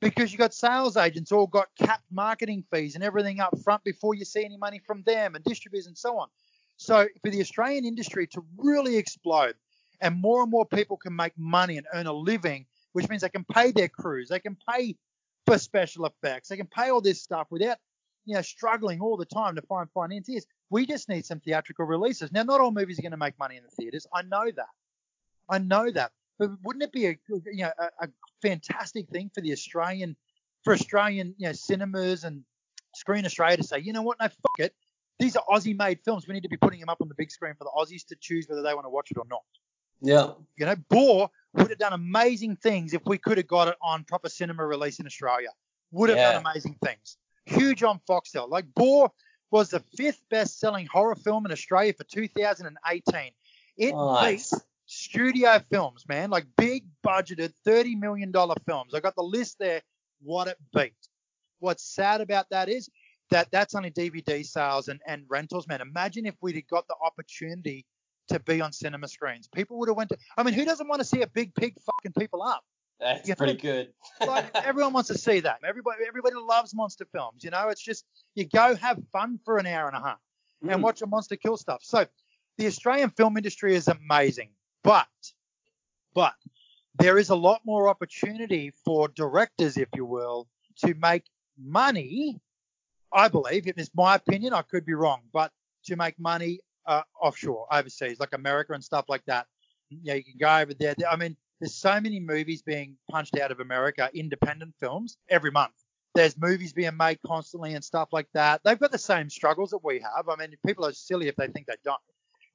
Speaker 1: because you've got sales agents all got capped marketing fees and everything up front before you see any money from them and distributors and so on. So for the Australian industry to really explode and more and more people can make money and earn a living, which means they can pay their crews, they can pay for special effects, they can pay all this stuff without you know struggling all the time to find financiers. We just need some theatrical releases. Now, not all movies are going to make money in the theaters. I know that. I know that. But wouldn't it be a you know a, a fantastic thing for the Australian for Australian you know cinemas and Screen Australia to say, you know what, no fuck it. These are Aussie made films. We need to be putting them up on the big screen for the Aussies to choose whether they want to watch it or not.
Speaker 2: Yeah.
Speaker 1: You know, Boar would have done amazing things if we could have got it on proper cinema release in Australia. Would have
Speaker 2: Yeah.
Speaker 1: done amazing things. Huge on Foxtel. Like Boar was the fifth best selling horror film in Australia for 2018. It
Speaker 2: Nice.
Speaker 1: beat studio films, man, like big budgeted $30 million films. I got the list there, what it beat. What's sad about that is that that's only DVD sales and, and rentals, man. Imagine if we'd got the opportunity to be on cinema screens. People would have went to, I mean, who doesn't want to see a big pig fucking people up?
Speaker 2: That's
Speaker 1: You know,
Speaker 2: pretty good.
Speaker 1: Like everyone wants to see that. Everybody, everybody loves monster films. You know, it's just you go have fun for an hour and a half and
Speaker 2: Mm.
Speaker 1: watch a monster kill stuff. So the Australian film industry is amazing, but but there is a lot more opportunity for directors, if you will, to make money. I believe, it is my opinion, I could be wrong, but to make money uh, offshore, overseas, like America and stuff like that. Yeah, you can go over there. I mean, there's so many movies being punched out of America, independent films, every month. There's movies being made constantly and stuff like that. They've got the same struggles that we have. I mean, people are silly if they think they don't.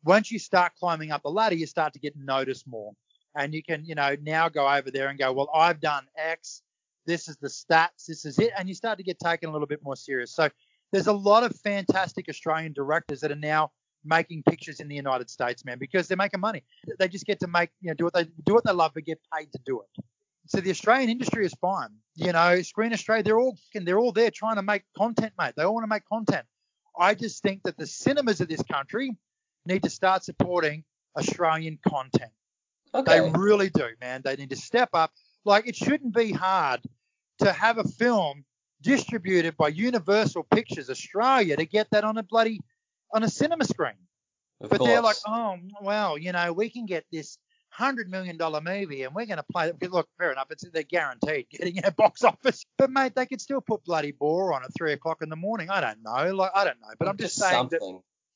Speaker 1: Once you start climbing up the ladder, you start to get noticed more. And you can, you know, now go over there and go, well, I've done X. This is the stats. This is it. And you start to get taken a little bit more serious. So there's a lot of fantastic Australian directors that are now making pictures in the United States, man, because they're making money. They just get to make, you know, do what they do what they love, but get paid to do it. So the Australian industry is fine. You know, Screen Australia, they're all they're all there trying to make content, mate. They all want to make content. I just think that the cinemas of this country need to start supporting Australian content.
Speaker 2: Okay.
Speaker 1: They really do, man. They need to step up. Like it shouldn't be hard to have a film distributed by Universal Pictures Australia to get that on a bloody on a cinema screen.
Speaker 2: Of
Speaker 1: but
Speaker 2: course.
Speaker 1: they're like, oh well, you know, we can get this hundred million dollar movie and we're going to play it. Look, fair enough, it's they're guaranteed getting a box office. But mate, they could still put bloody Boar on at three o'clock in the morning. I don't know, like I don't know, but I'm just, saying that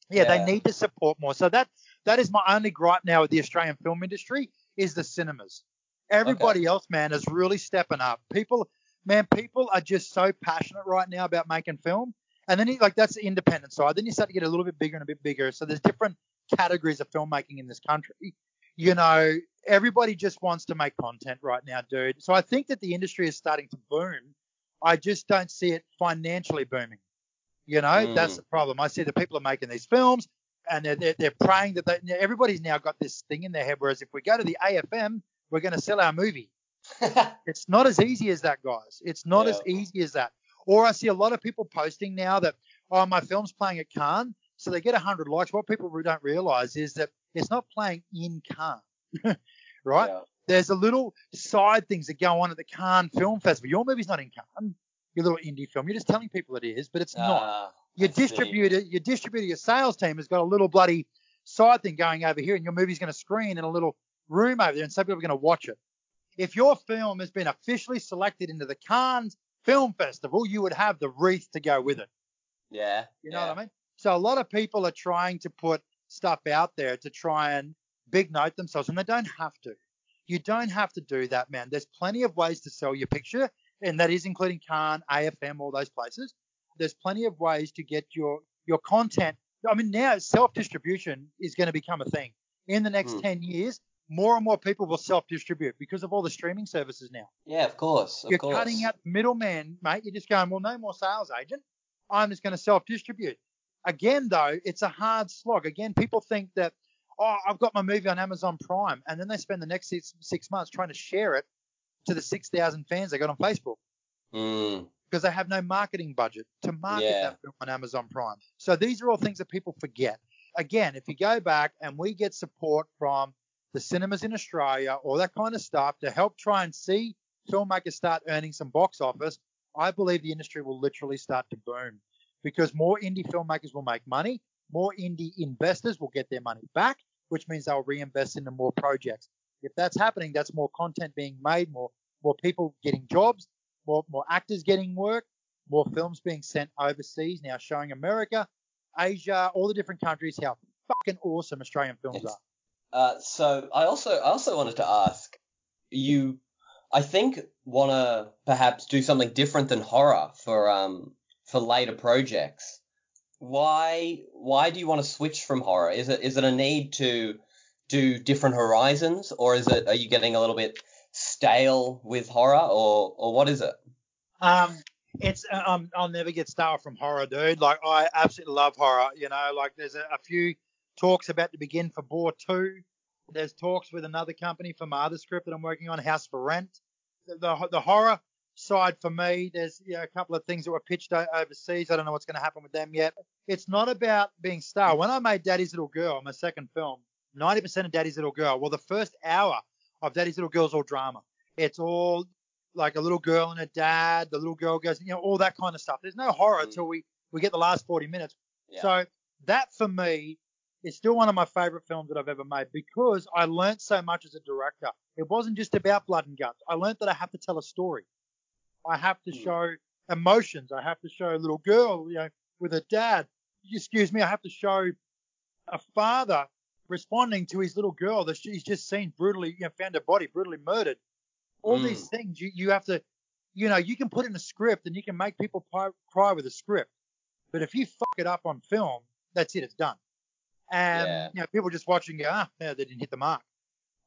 Speaker 1: yeah,
Speaker 2: Yeah.
Speaker 1: they need to support more. So that that is my only gripe now with the Australian film industry is the cinemas. Everybody else, man, is really stepping up. People, man, people are just so passionate right now about making film. And then you, like that's the independent side. Then you start to get a little bit bigger and a bit bigger. So there's different categories of filmmaking in this country. You know, everybody just wants to make content right now, dude. So I think that the industry is starting to boom. I just don't see it financially booming. You know,
Speaker 2: Mm.
Speaker 1: that's the problem. I see that people are making these films and they're, they're, they're praying that they, everybody's now got this thing in their head. Whereas if we go to the AFM, we're going to sell our movie. It's not as easy as that, guys. It's not as easy as that. Or I see a lot of people posting now that, oh, my film's playing at Cannes. So they get 100 likes. What people don't realize is that it's not playing in Cannes, right?
Speaker 2: Yeah.
Speaker 1: There's a little side things that go on at the Cannes Film Festival. Your movie's not in Cannes. Your little indie film. You're just telling people it is, but it's not
Speaker 2: Ah,
Speaker 1: your distributor, your distributor, your sales team has got a little bloody side thing going over here, and your movie's going to screen in a little room over there, and some people are going to watch it. If your film has been officially selected into the Cannes Film Festival, you would have the wreath to go with it.
Speaker 2: Yeah.
Speaker 1: You know
Speaker 2: yeah.
Speaker 1: what I mean? So a lot of people are trying to put stuff out there to try and big note themselves, and they don't have to. You don't have to do that, man. There's plenty of ways to sell your picture, and that is including Cannes, AFM, all those places. There's plenty of ways to get your your content. I mean, now self-distribution is going to become a thing. In the next
Speaker 2: Hmm.
Speaker 1: 10 years, more and more people will self-distribute because of all the streaming services now.
Speaker 2: Yeah, of course. Of
Speaker 1: You're
Speaker 2: course.
Speaker 1: cutting out the middleman, mate. You're just going, well, no more sales agent. I'm just going to self-distribute. Again, though, it's a hard slog. Again, people think that, oh, I've got my movie on Amazon Prime, and then they spend the next six, six months trying to share it to the 6,000 fans they got on Facebook
Speaker 2: Mm,
Speaker 1: because they have no marketing budget to market
Speaker 2: Yeah.
Speaker 1: that film on Amazon Prime. So these are all things that people forget. Again, if you go back and we get support from the cinemas in Australia, all that kind of stuff to help try and see filmmakers start earning some box office, I believe the industry will literally start to boom because more indie filmmakers will make money, more indie investors will get their money back, which means they'll reinvest into more projects. If that's happening, that's more content being made, more more people getting jobs, more more actors getting work, more films being sent overseas now showing America, Asia, all the different countries how fucking awesome Australian films are.
Speaker 2: Uh, so I also I also wanted to ask you. I think want to perhaps do something different than horror for um for later projects. Why why do you want to switch from horror? Is it is it a need to do different horizons, or is it are you getting a little bit stale with horror, or or what is it?
Speaker 1: Um, it's um, I'll never get stale from horror, dude. Like I absolutely love horror. You know, like there's a, a few talks about to begin for Boar Two. There's talks with another company for my other script that I'm working on, House for Rent. The the, the horror side for me, there's you know, a couple of things that were pitched overseas. I don't know what's going to happen with them yet. It's not about being star. When I made Daddy's Little Girl, my second film, 90% of Daddy's Little Girl. Well, the first hour of Daddy's Little Girl is all drama. It's all like a little girl and a dad. The little girl goes, you know, all that kind of stuff. There's no horror
Speaker 2: Mm.
Speaker 1: until we we get the last 40 minutes.
Speaker 2: Yeah.
Speaker 1: So that for me is still one of my favorite films that I've ever made because I learnt so much as a director. It wasn't just about blood and guts. I learnt that I have to tell a story. I have to
Speaker 2: Hmm.
Speaker 1: show emotions. I have to show a little girl, you know, with a dad. Excuse me. I have to show a father responding to his little girl that she's just seen brutally, you know, found her body brutally murdered. All
Speaker 2: Mm.
Speaker 1: these things you, you have to, you know, you can put in a script and you can make people cry, cry with a script. But if you fuck it up on film, that's it. It's done. And
Speaker 2: Yeah.
Speaker 1: you know, people just watching go, ah, yeah, they didn't hit the mark.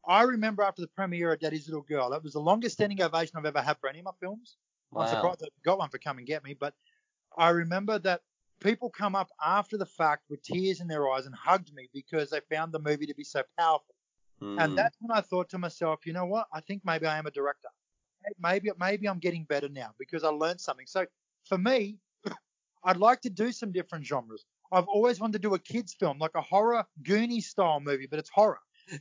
Speaker 1: I remember after the premiere of Daddy's Little Girl, that was the longest standing ovation I've ever had for any of my films. I'm surprised I got one for Come and Get Me, but I remember that people come up after the fact with tears in their eyes and hugged me because they found the movie to be so powerful.
Speaker 2: Mm.
Speaker 1: And that's when I thought to myself, you know what? I think maybe I am a director. Maybe maybe I'm getting better now because I learned something. So for me, I'd like to do some different genres. I've always wanted to do a kids film, like a horror Goonies style movie, but it's horror.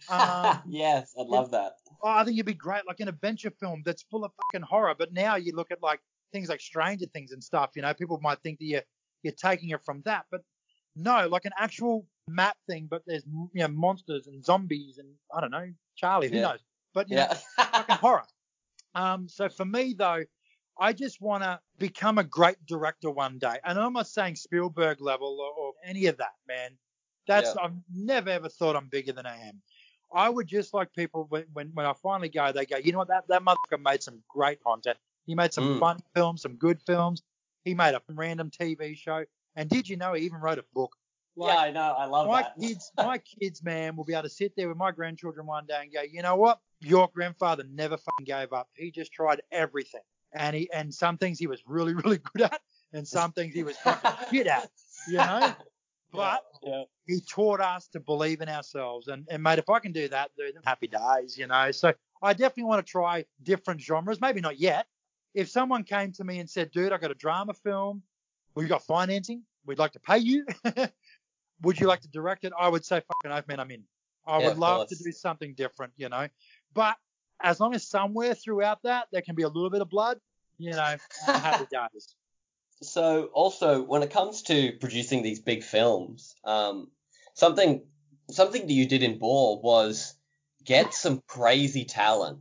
Speaker 1: Um,
Speaker 2: yes, I'd love that.
Speaker 1: oh, I think it'd be great, like an adventure film that's full of fucking horror. But now you look at like things like Stranger Things and stuff, you know, people might think that you're, you're taking it from that. But no, like an actual map thing, but there's, you know, monsters and zombies and I don't know, Charlie, who
Speaker 2: Yeah.
Speaker 1: knows? But, you
Speaker 2: Yeah.
Speaker 1: know, fucking horror. Um, so for me though, I just want to become a great director one day, and I'm not saying Spielberg level or, or any of that, man. That's
Speaker 2: Yeah.
Speaker 1: I've never ever thought I'm bigger than I am. I would just like people when, when when I finally go, they go, you know what, that that motherfucker made some great content. He made some
Speaker 2: Mm.
Speaker 1: fun films, some good films. He made a random TV show, and did you know he even wrote a book?
Speaker 2: yeah, I know. I love
Speaker 1: my
Speaker 2: that.
Speaker 1: kids, my kids, man, will be able to sit there with my grandchildren one day and go, you know what? Your grandfather never fucking gave up. He just tried everything, and he and some things he was really, really good at, and some things he was fucking shit at. You know, but
Speaker 2: yeah.
Speaker 1: he taught us to believe in ourselves. And, and mate, if I can do that, dude, happy days, you know. So I definitely want to try different genres. Maybe not yet. If someone came to me and said, dude, I got a drama film, we've got financing, we'd like to pay you. would you like to direct it? I would say, fucking oath, man, I'm in. I
Speaker 2: Yeah,
Speaker 1: would love to do something different, you know. But as long as somewhere throughout that there can be a little bit of blood, you know, happy days.
Speaker 2: So also when it comes to producing these big films, um, something something that you did in Boar was get some crazy talent.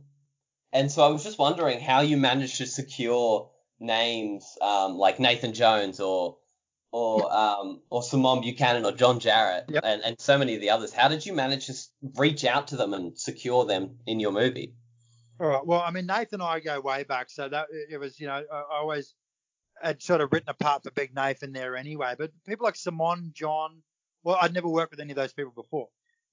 Speaker 2: And so I was just wondering how you managed to secure names um, like Nathan Jones or or um, or Simone Buchanan or John Jarratt
Speaker 1: Yep.
Speaker 2: and, and so many of the others. How did you manage to reach out to them and secure them in your movie?
Speaker 1: All right. Well, I mean, Nathan and I go way back, so that it was, you know, I I always had sort of written a part for Big Nathan there anyway. But people like Simon, John, well, I'd never worked with any of those people before.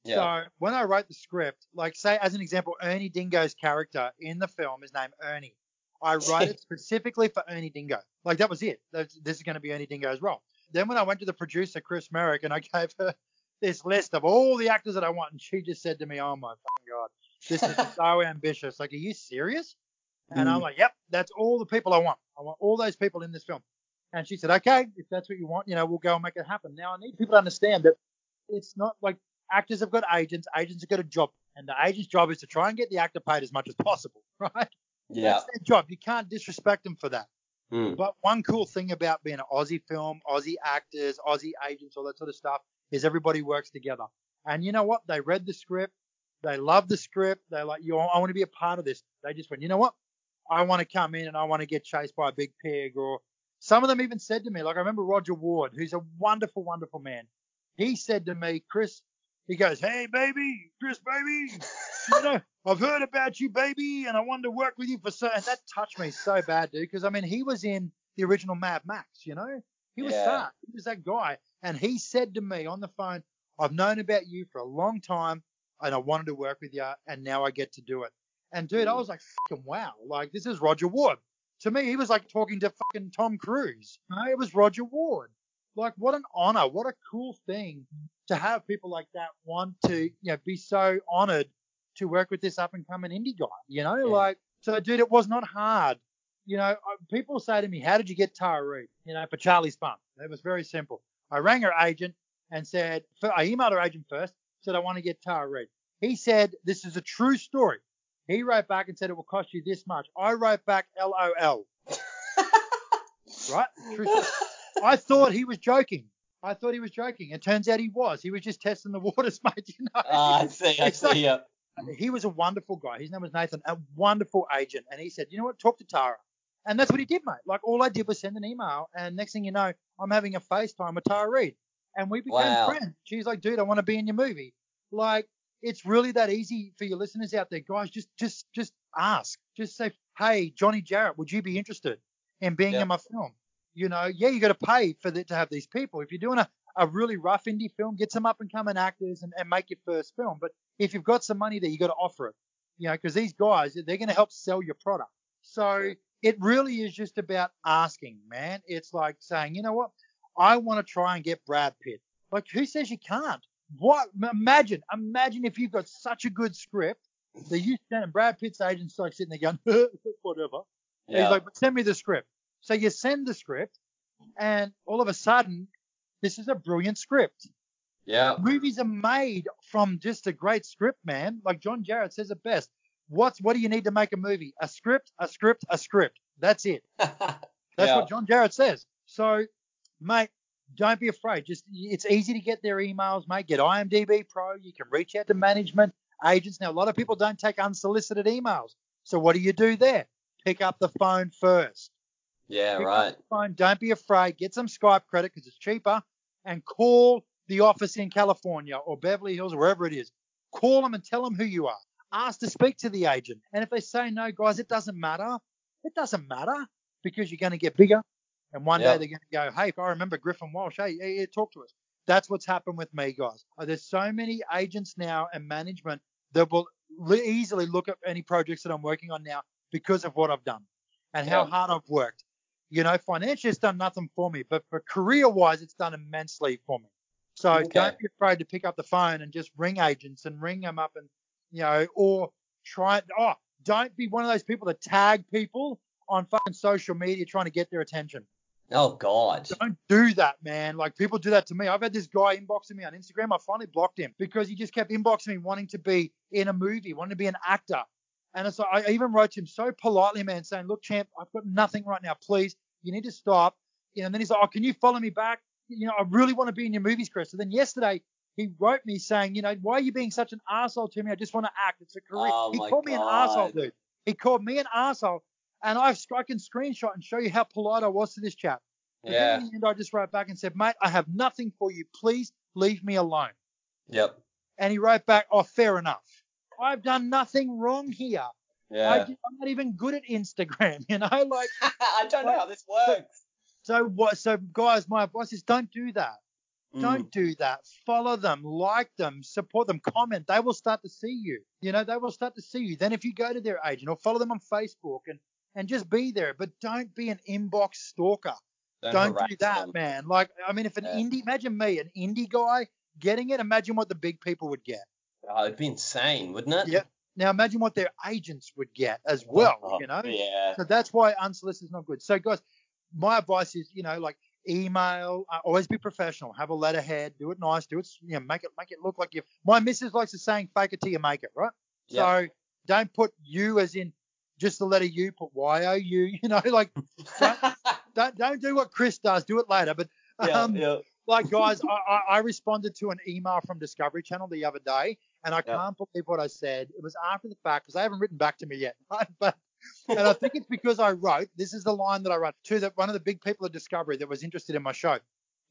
Speaker 2: Yeah.
Speaker 1: So when I wrote the script, like say as an example, Ernie Dingo's character in the film is named Ernie. I wrote it specifically for Ernie Dingo. Like that was it. This is going to be Ernie Dingo's role. Then when I went to the producer Chris Merrick and I gave her this list of all the actors that I want, and she just said to me, "Oh my fucking god, this is so ambitious. Like, are you serious?" And I'm
Speaker 2: Mm.
Speaker 1: like, "Yep, that's all the people I want. I want all those people in this film." And she said, "Okay, if that's what you want, you know, we'll go and make it happen." Now I need people to understand that it's not like actors have got agents, agents have got a job, and the agent's job is to try and get the actor paid as much as possible, right?
Speaker 2: Yeah.
Speaker 1: That's their job. You can't disrespect them for that.
Speaker 2: Mm.
Speaker 1: But one cool thing about being an Aussie film, Aussie actors, Aussie agents, all that sort of stuff, is everybody works together. And you know what? They read the script, they love the script, they're like, yo, I want to be a part of this. They just went, you know what? I want to come in and I want to get chased by a big pig. Or some of them even said to me, like I remember Roger Ward, who's a wonderful, wonderful man. He said to me, Chris, he goes, hey baby, Chris baby, you know, I've heard about you, baby, and I wanted to work with you for so. And that touched me so bad, dude, because I mean, he was in the original Mad Max, you know, he was
Speaker 2: Yeah.
Speaker 1: he was that guy, and he said to me on the phone, I've known about you for a long time, and I wanted to work with you, and now I get to do it. And dude, I
Speaker 2: Mm.
Speaker 1: was like, fucking wow, like this is Roger Ward. To me, he was like talking to fucking Tom Cruise. Know, it was Roger Ward. Like, what an honor, what a cool thing to have people like that want to, you know, be so honored to work with this up and coming indie guy, you know,
Speaker 2: Yeah.
Speaker 1: like, so dude, it was not hard. You know, people say to me, how did you get Tara Reid? You know, for Charlie's Farm. It was very simple. I rang her agent and said, I emailed her agent first, said, I want to get Tara Reid. He said, this is a true story. He wrote back and said, it will cost you this much. I wrote back, LOL. Right? True story. I thought he was joking. I thought he was joking. It turns out he was. He was just testing the waters, mate. You know?
Speaker 2: Ah, I see. I
Speaker 1: It's like-
Speaker 2: see. Yeah.
Speaker 1: he was a wonderful guy. His name was Nathan, a wonderful agent. And he said, you know what, talk to Tara. And that's what he did, mate. Like all I did was send an email, and next thing you know, I'm having a FaceTime with Tara Reid, and we became
Speaker 2: Wow.
Speaker 1: friends. She's like, dude, I want to be in your movie. Like, it's really that easy for your listeners out there, guys. Just, just, just ask. Just say, hey, Johnny Jarratt, would you be interested in being
Speaker 2: Yeah.
Speaker 1: in my film? You know, yeah, you got to pay for the, to have these people. If you're doing a, a really rough indie film, get some up and coming actors and, and make your first film. But if you've got some money there, you got to offer it. You know, because these guys, they're going to help sell your product. So it really is just about asking, man. It's like saying, you know what? I want to try and get Brad Pitt. Like, who says you can't? What? Imagine, imagine if you've got such a good script that you send and Brad Pitt's agent's like sitting there going, whatever.
Speaker 2: Yeah.
Speaker 1: He's like, but send me the script. So you send the script, and all of a sudden, this is a brilliant script.
Speaker 2: yeah.
Speaker 1: Movies are made from just a great script, man. Like John Jarratt says it best. What's what do you need to make a movie? A script, a script, a script. That's it. That's
Speaker 2: Yeah.
Speaker 1: what John Jarratt says. So, mate, don't be afraid. Just it's easy to get their emails, mate. Get IMDb Pro. You can reach out to management agents. Now, a lot of people don't take unsolicited emails. So, what do you do there? Pick up the phone first.
Speaker 2: yeah,
Speaker 1: Pick
Speaker 2: right.
Speaker 1: phone. Don't be afraid. Get some Skype credit because it's cheaper, and call the office in California or Beverly Hills or wherever it is. Call them and tell them who you are. Ask to speak to the agent. And if they say no, guys, it doesn't matter. It doesn't matter because you're going to get bigger. And one
Speaker 2: Yep.
Speaker 1: day they're going to go, hey, if I remember Griffin Walsh, hey, hey, yeah, talk to us. That's what's happened with me, guys. Uh, There's so many agents now and management that will easily look at any projects that I'm working on now because of what I've done and how
Speaker 2: Yep.
Speaker 1: hard I've worked. You know, financially, it's done nothing for me, but for career wise, it's done immensely for me. So
Speaker 2: Okay.
Speaker 1: don't be afraid to pick up the phone and just ring agents and ring them up and, you know, or try, oh, don't be one of those people that tag people on fucking social media trying to get their attention.
Speaker 2: Oh God.
Speaker 1: Don't do that, man. Like people do that to me. I've had this guy inboxing me on Instagram. I finally blocked him because he just kept inboxing me wanting to be in a movie, wanting to be an actor. And I even wrote to him so politely, man, saying, "Look, champ, I've got nothing right now. Please, you need to stop." You know, and then he's like, "Oh, can you follow me back? You know, I really want to be in your movies, Chris." So then yesterday he wrote me saying, "You know, why are you being such an asshole to me? I just want to act. It's a career."
Speaker 2: Oh,
Speaker 1: he called me an asshole, dude. He called me an asshole, and I've I can screenshot and show you how polite I was to this chap. But then
Speaker 2: Yeah.
Speaker 1: in the end, I just wrote back and said, mate, I have nothing for you. Please leave me alone.
Speaker 2: Yep.
Speaker 1: And he wrote back, oh, fair enough. I've done nothing wrong here.
Speaker 2: Yeah.
Speaker 1: I am not even good at Instagram, you know? Like,
Speaker 2: I don't know how this works.
Speaker 1: so what? So, guys, my advice is don't do that.
Speaker 2: Mm.
Speaker 1: Don't do that. Follow them, like them, support them, comment. They will start to see you. You know, they will start to see you. Then if you go to their agent or follow them on Facebook and, and just be there, but don't be an inbox stalker. Don't do
Speaker 2: harass
Speaker 1: that,
Speaker 2: them.
Speaker 1: man. Like, I mean, if an
Speaker 2: Yeah.
Speaker 1: indie, imagine me, an indie guy getting it, imagine what the big people would get.
Speaker 2: Oh, it'd be insane, wouldn't it?
Speaker 1: Yeah. Now imagine what their agents would get as well,
Speaker 2: Oh,
Speaker 1: you know?
Speaker 2: Yeah.
Speaker 1: So that's why unsolicited is not good. So guys, my advice is, you know, like email, uh, always be professional, have a letterhead, do it nice, do it, you know, make it make it look like you. My missus likes the saying, fake it till you make it, right? Yeah. So don't put you as in just the letter U, put Y O U, you know, like don't don't do what Chris does, do it later. But um,
Speaker 2: yeah.
Speaker 1: like guys, I, I, I responded to an email from Discovery Channel the other day, and I
Speaker 2: Yeah.
Speaker 1: can't believe what I said. It was after the fact because they haven't written back to me yet. but and I think it's because I wrote. This is the line that I wrote to that one of the big people at Discovery that was interested in my show,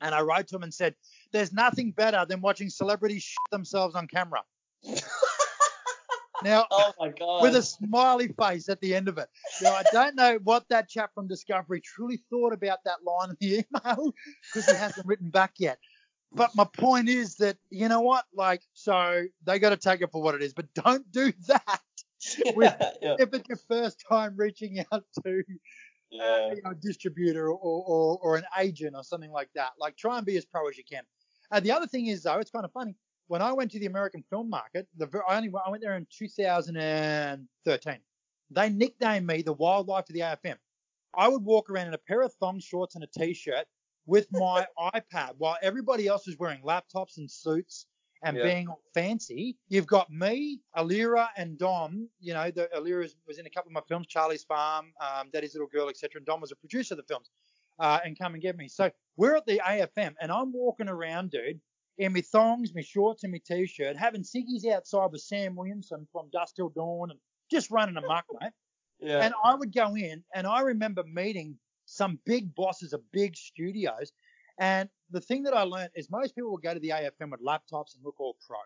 Speaker 1: and I wrote to him and said, "There's nothing better than watching celebrities shit themselves on camera." Now,
Speaker 2: Oh my god.
Speaker 1: with a smiley face at the end of it. Now, I don't know what that chap from Discovery truly thought about that line in the email because he hasn't written back yet. But my point is that, you know what? Like, so they got to take it for what it is, but don't do that with-
Speaker 2: yeah.
Speaker 1: if it's your first time reaching out to uh,
Speaker 2: yeah.
Speaker 1: you know, a distributor or, or, or an agent or something like that. Like, try and be as pro as you can. And the other thing is, though, it's kind of funny. When I went to the American film market, the I only I went there in 2013. They nicknamed me the wildlife of the AFM. I would walk around in a pair of thong shorts and a t-shirt with my iPad while everybody else was wearing laptops and suits and
Speaker 2: Yeah.
Speaker 1: being fancy. You've got me, Allira, and Dom. You know, the Allira was in a couple of my films, Charlie's Farm, um, Daddy's Little Girl, etc. And Dom was a producer of the films. Uh, and come and get me. So we're at the AFM, and I'm walking around, dude, in my thongs, my shorts, and my t-shirt, having ciggies outside with Sam Williamson from Dust Till Dawn, and just running amok, mate.
Speaker 2: Yeah.
Speaker 1: And I would go in, and I remember meeting some big bosses of big studios. And the thing that I learned is most people will go to the AFM with laptops and look all pro,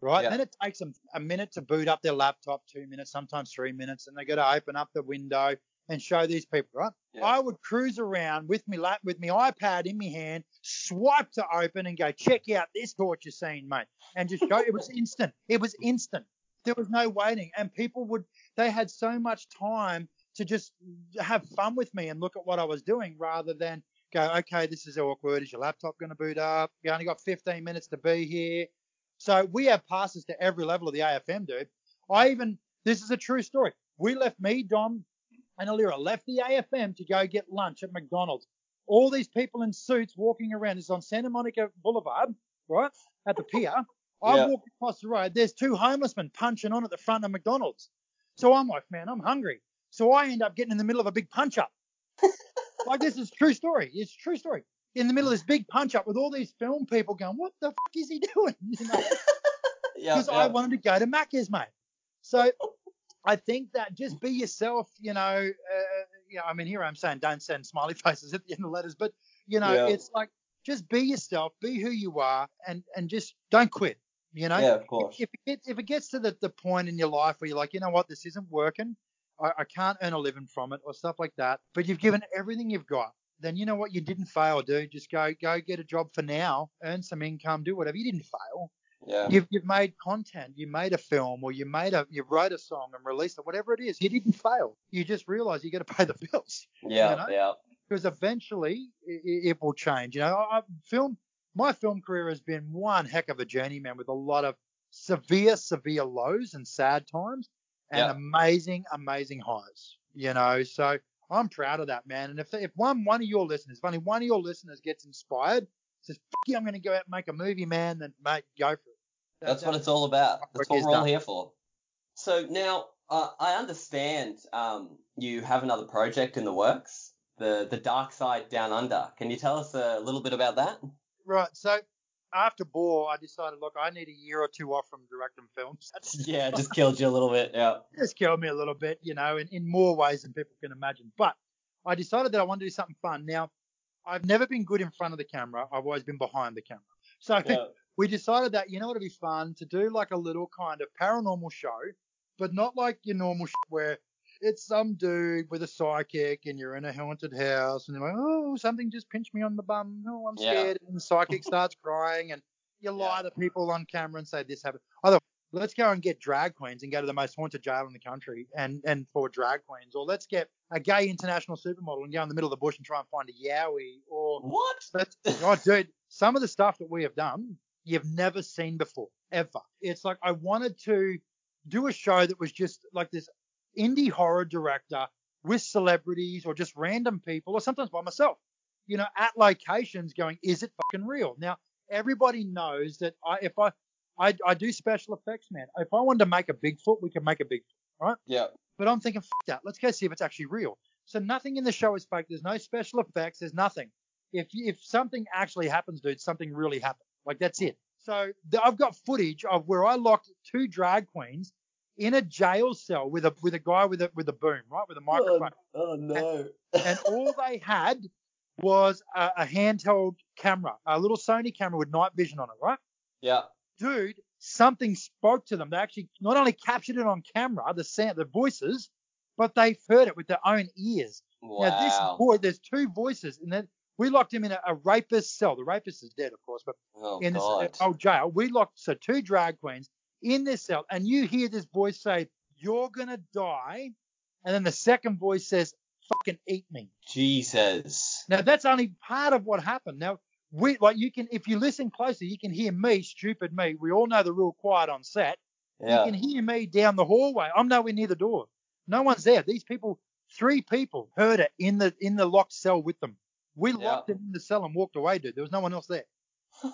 Speaker 1: right?
Speaker 2: Yeah.
Speaker 1: Then it takes them a minute to boot up their laptop, two minutes, sometimes three minutes, and they got to open up the window and show these people, right?
Speaker 2: Yeah.
Speaker 1: I would cruise around with me lap with my iPad in my hand, swipe to open, and go check out this torture scene, mate, and just show. it was instant. It was instant. There was no waiting, and people would. They had so much time to just have fun with me and look at what I was doing rather than go, okay, this is awkward. Is your laptop going to boot up? You only got 15 minutes to be here. So we have passes to every level of the AFM, dude. I even, this is a true story. We left me, Dom, and Allira left the AFM to go get lunch at McDonald's. All these people in suits walking around. Is on Santa Monica Boulevard, right? At the pier. I
Speaker 2: Yeah.
Speaker 1: walked across the road. There's two homeless men punching on at the front of McDonald's. So I'm like, man, I'm hungry. So I end up getting in the middle of a big punch up. like this is true story. It's true story. In the middle of this big punch up with all these film people going, what the fuck is he doing? You know,
Speaker 2: Yeah,
Speaker 1: because
Speaker 2: yeah.
Speaker 1: I wanted to go to Macca's, mate. So I think that just be yourself, you know. Uh, you know, I mean, here I'm saying don't send smiley faces at the end of letters, but you know,
Speaker 2: Yeah.
Speaker 1: it's like just be yourself, be who you are, and and just don't quit. You know,
Speaker 2: yeah, of course.
Speaker 1: if it gets if it gets to the, the point in your life where you're like, you know what, this isn't working, I, I can't earn a living from it or stuff like that, but you've given everything you've got, then you know what, you didn't fail, dude. Just go go get a job for now, earn some income, do whatever. You didn't fail.
Speaker 2: Yeah.
Speaker 1: You've you've made content, you made a film, or you made a you wrote a song and released it, whatever it is. You didn't fail. You just realize you got to pay the bills
Speaker 2: Yeah,
Speaker 1: you know?
Speaker 2: yeah.
Speaker 1: because eventually it, it will change. You know, I, film my film career has been one heck of a journey, man, with a lot of severe, severe lows and sad times, and
Speaker 2: Yeah.
Speaker 1: amazing, amazing highs. You know, so I'm proud of that, man. And if if one one of your listeners, if only one of your listeners gets inspired, says, "Fuck yeah, I'm going to go out and make a movie, man," then mate, go for it. That-
Speaker 2: That's what it's all about. That's what we're all here for. So now uh, I understand um, you have another project in the works, the the Dark Side Down Under. Can you tell us a little bit about that?
Speaker 1: Right. So after Boar, I decided, look, I need a year or two off from directing films.
Speaker 2: Yeah, just killed you a little bit. Yeah.
Speaker 1: just killed me a little bit, you know, in, in more ways than people can imagine. But I decided that I wanted to do something fun. Now, I've never been good in front of the camera. I've always been behind the camera. So
Speaker 2: Yeah.
Speaker 1: We decided that, you know, it'd be fun to do like a little kind of paranormal show, but not like your normal shit where it's some dude with a psychic and you're in a haunted house and you're like, oh, something just pinched me on the bum. Oh, I'm
Speaker 2: Yeah.
Speaker 1: scared. And the psychic starts crying and you lie to people on camera and say this happened. Either let's go and get drag queens and go to the most haunted jail in the country and and for drag queens, or let's get a gay international supermodel and go in the middle of the bush and try and find a yowie, or
Speaker 2: What?
Speaker 1: let's oh dude, some of the stuff that we have done you've never seen before ever. It's like I wanted to do a show that was just like this indie horror director with celebrities or just random people or sometimes by myself, you know, at locations going, is it fucking real? Now everybody knows that I if I I, I do special effects, man. If I wanted to make a Bigfoot, we can make a Bigfoot. Right?
Speaker 2: Yeah.
Speaker 1: But I'm thinking, fuck that. Let's go see if it's actually real. So nothing in the show is fake. There's no special effects. There's nothing. If if something actually happens, dude, something really happened. Like that's it. So the, I've got footage of where I locked two drag queens in a jail cell with a with a guy with a with a boom, right, with a oh, microphone,
Speaker 2: Oh, no.
Speaker 1: and all they had was a, a handheld camera, a little Sony camera with night vision on it, right?
Speaker 2: yeah.
Speaker 1: dude, something spoke to them. They actually not only captured it on camera, the sound, the voices, but they heard it with their own ears. Wow. Now this boy, there's two voices, and then we locked him in a, a rapist cell. The rapist is dead, of course, but
Speaker 2: Oh,
Speaker 1: in this uh,
Speaker 2: God.
Speaker 1: old jail, we locked so two drag queens in this cell, and you hear this voice say, "You're gonna die," and then the second voice says, "Fucking eat me."
Speaker 2: Jesus.
Speaker 1: Now that's only part of what happened. Now we like you can if you listen closely, you can hear me, stupid me. We all know the real quiet on set.
Speaker 2: Yeah.
Speaker 1: You can hear me down the hallway. I'm nowhere near the door. No one's there. These people, three people, heard it in the in the locked cell with them. We
Speaker 2: Yeah.
Speaker 1: locked them in the cell and walked away, dude. There was no one else there.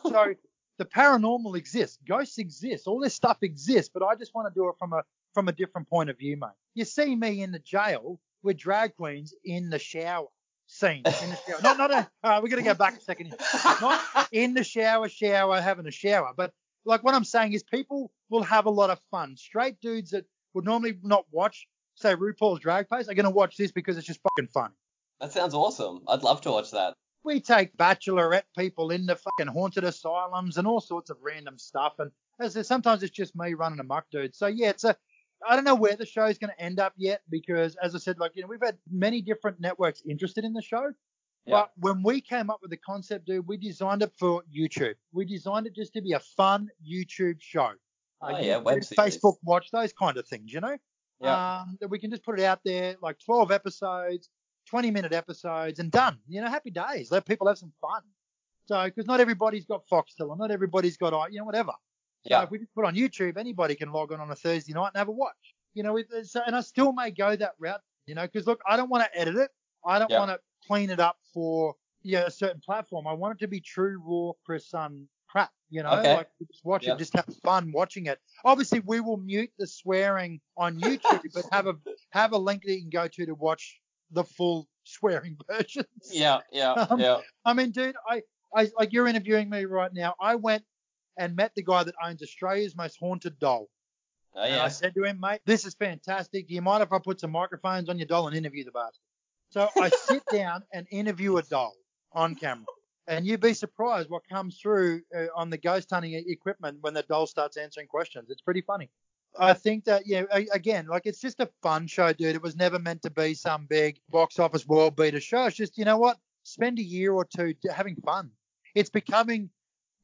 Speaker 1: So the paranormal exists, ghosts exist, all this stuff exists, but I just want to do it from a from a different point of view, mate. You see me in the jail with drag queens in the shower scene. In the shower. Not not a uh, we're gonna go back a second here. Not in the shower, shower, having a shower. But like what I'm saying is people will have a lot of fun. Straight dudes that would normally not watch, say RuPaul's drag race, are gonna watch this because it's just fucking fun.
Speaker 2: That sounds awesome. I'd love to watch that.
Speaker 1: We take bachelorette people into fucking haunted asylums and all sorts of random stuff. And as I said, sometimes it's just me running amok, dude. So yeah, it's a I don't know where the show's going to end up yet because, as I said, like you know, we've had many different networks interested in the show.
Speaker 2: Yeah.
Speaker 1: But when we came up with the concept, dude, we designed it for YouTube. We designed it just to be a fun YouTube show.
Speaker 2: Oh,
Speaker 1: Uh,
Speaker 2: yeah,
Speaker 1: YouTube,
Speaker 2: web series.
Speaker 1: Facebook Watch, those kind of things, you know?
Speaker 2: Yeah.
Speaker 1: Um, that we can just put it out there, like 12 episodes, 20 minute episodes, and done. You know, happy days. Let people have some fun. So, because not everybody's got Foxtel, or not everybody's got, you know, whatever. So
Speaker 2: Yeah.
Speaker 1: if we just put on YouTube, anybody can log on on a Thursday night and have a watch. You know, so, and I still may go that route, you know, because look, I don't want to edit it. I don't
Speaker 2: Yeah.
Speaker 1: want to clean it up for yeah, a certain platform. I want it to be true, raw, Chris Sun crap. You know,
Speaker 2: Okay.
Speaker 1: like just watch
Speaker 2: Yep.
Speaker 1: it, just have fun watching it. Obviously, we will mute the swearing on YouTube, but have a have a link that you can go to to watch the full swearing versions.
Speaker 2: Yeah, yeah,
Speaker 1: Um,
Speaker 2: yeah.
Speaker 1: I mean, dude, I, I like you're interviewing me right now. I went and met the guy that owns Australia's most haunted doll.
Speaker 2: Oh
Speaker 1: And I said to him, mate, this is fantastic. Do you mind if I put some microphones on your doll and interview the bastard? So I sit down and interview a doll on camera. And you'd be surprised what comes through uh, on the ghost hunting equipment when the doll starts answering questions. It's pretty funny. I think that, yeah, again, like it's just a fun show, dude. It was never meant to be some big box office world beater show. It's just, you know what? Spend a year or two having fun. It's becoming,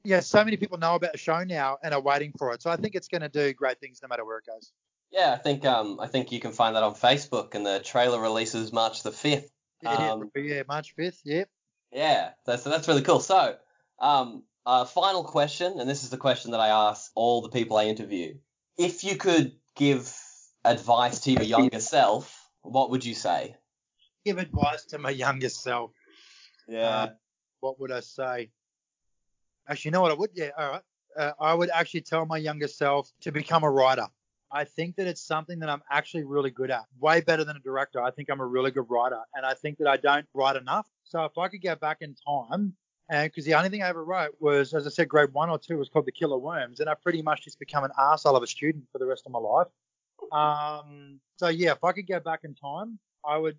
Speaker 1: yeah, so many people know about the show now and are waiting for it. So I think it's going to do great things no matter where it goes.
Speaker 2: Yeah, I think um I think you can find that on Facebook and the trailer releases March the fifth.
Speaker 1: Yeah,
Speaker 2: Um,
Speaker 1: yeah, March 5th, yep.
Speaker 2: Yeah, that's that's really cool. So, um, uh, final question, and this is the question that I ask all the people I interview. If you could give advice to your younger self, what would you say?
Speaker 1: Give advice to my younger self. Uh, what would I say? Actually, you know what I would? Yeah, all right. Uh, I would actually tell my younger self to become a writer. I think that it's something that I'm actually really good at. Way better than a director. I think I'm a really good writer, and I think that I don't write enough. So if I could go back in time, and because the only thing I ever wrote was, as I said, grade one or two was called The Killer Worms, and I pretty much just become an arsehole of a student for the rest of my life. Um, so yeah, if I could go back in time, I would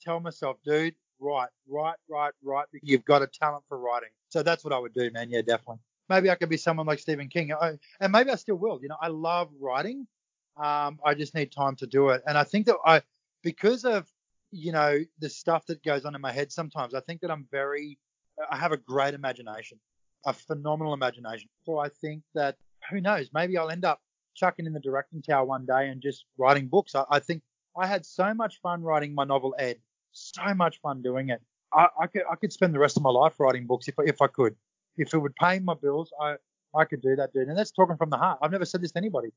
Speaker 1: tell myself, dude, write, write, write, write. You've got a talent for writing. So that's what I would do, man. Yeah, definitely. Maybe I could be someone like Stephen King, I, and maybe I still will. You know, I love writing. Um, I just need time to do it, and I think that I, because of you know the stuff that goes on in my head sometimes, I think that I'm very, I have a great imagination, a phenomenal imagination. So I think that who knows, maybe I'll end up chucking in the directing tower one day and just writing books. I, I think I had so much fun writing my novel Ed, so much fun doing it. I, I could I could spend the rest of my life writing books if I, if I could. If it would pay my bills, I I could do that, dude. And that's talking from the heart. I've never said this to anybody.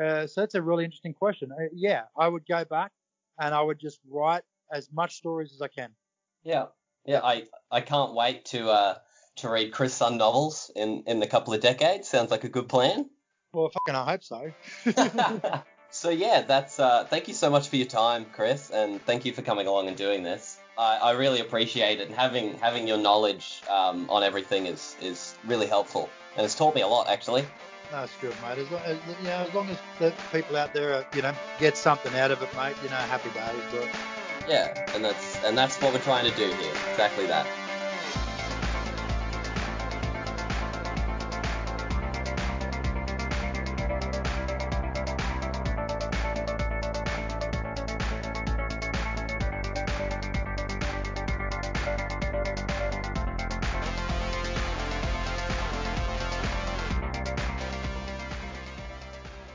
Speaker 1: Uh, so that's a really interesting question. Uh, yeah, I would go back and I would just write as much stories as I can.
Speaker 2: Yeah, yeah. I I can't wait to uh to read Chris Sun novels in in a couple of decades. Sounds like a good plan.
Speaker 1: Well, fucking, I hope so.
Speaker 2: so yeah, that's uh, thank you so much for your time, Chris, and thank you for coming along and doing this. I, I really appreciate it, and having having your knowledge um, on everything is is really helpful, and it's taught me a lot actually.
Speaker 1: That's good, mate. As long as, you know, as long as the people out there, are, you know, get something out of it, mate. You know, happy days. But
Speaker 2: Yeah, and that's and that's what we're trying to do here. Exactly that.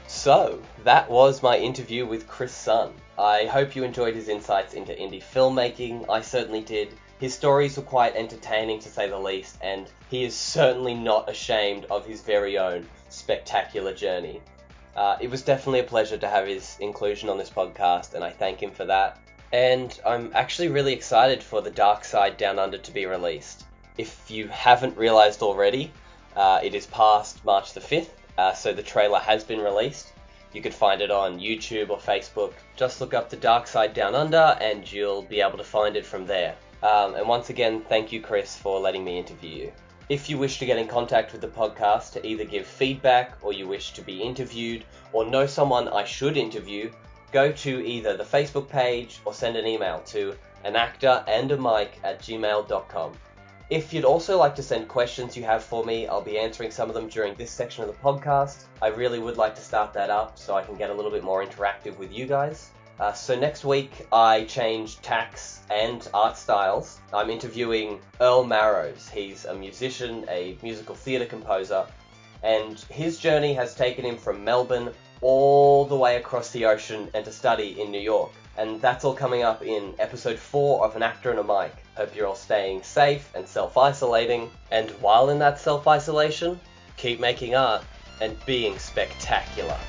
Speaker 2: So, that was my interview with Chris Sun. I hope you enjoyed his insights into indie filmmaking. I certainly did. His stories were quite entertaining to say the least, and he is certainly not ashamed of his very own spectacular journey. Uh, it was definitely a pleasure to have his inclusion on this podcast, and I thank him for that. And I'm actually really excited for The Dark Side Down Under to be released. If you haven't realized already, uh, it is past March the 5th, uh, so the trailer has been released. You could find it on YouTube or Facebook. Just look up The Dark Side Down Under and you'll be able to find it from there. Um, and once again, thank you, Chris, for letting me interview you. If you wish to get in contact with the podcast to either give feedback or you wish to be interviewed or know someone I should interview, go to either the Facebook page or send an email to an actor and a mic at gmail.com. If you'd also like to send questions you have for me, I'll be answering some of them during this section of the podcast. I really would like to start that up so I can get a little bit more interactive with you guys. Uh, so next week I change tacks and art styles. I'm interviewing Earl Marrows. He's a musician, a musical theatre composer, and his journey has taken him from Melbourne all the way across the ocean and to study in New York. And that's all coming up in episode 4 of An Actor and a Mic. Hope you're all staying safe and self isolating. And while in that self isolation, keep making art and being spectacular.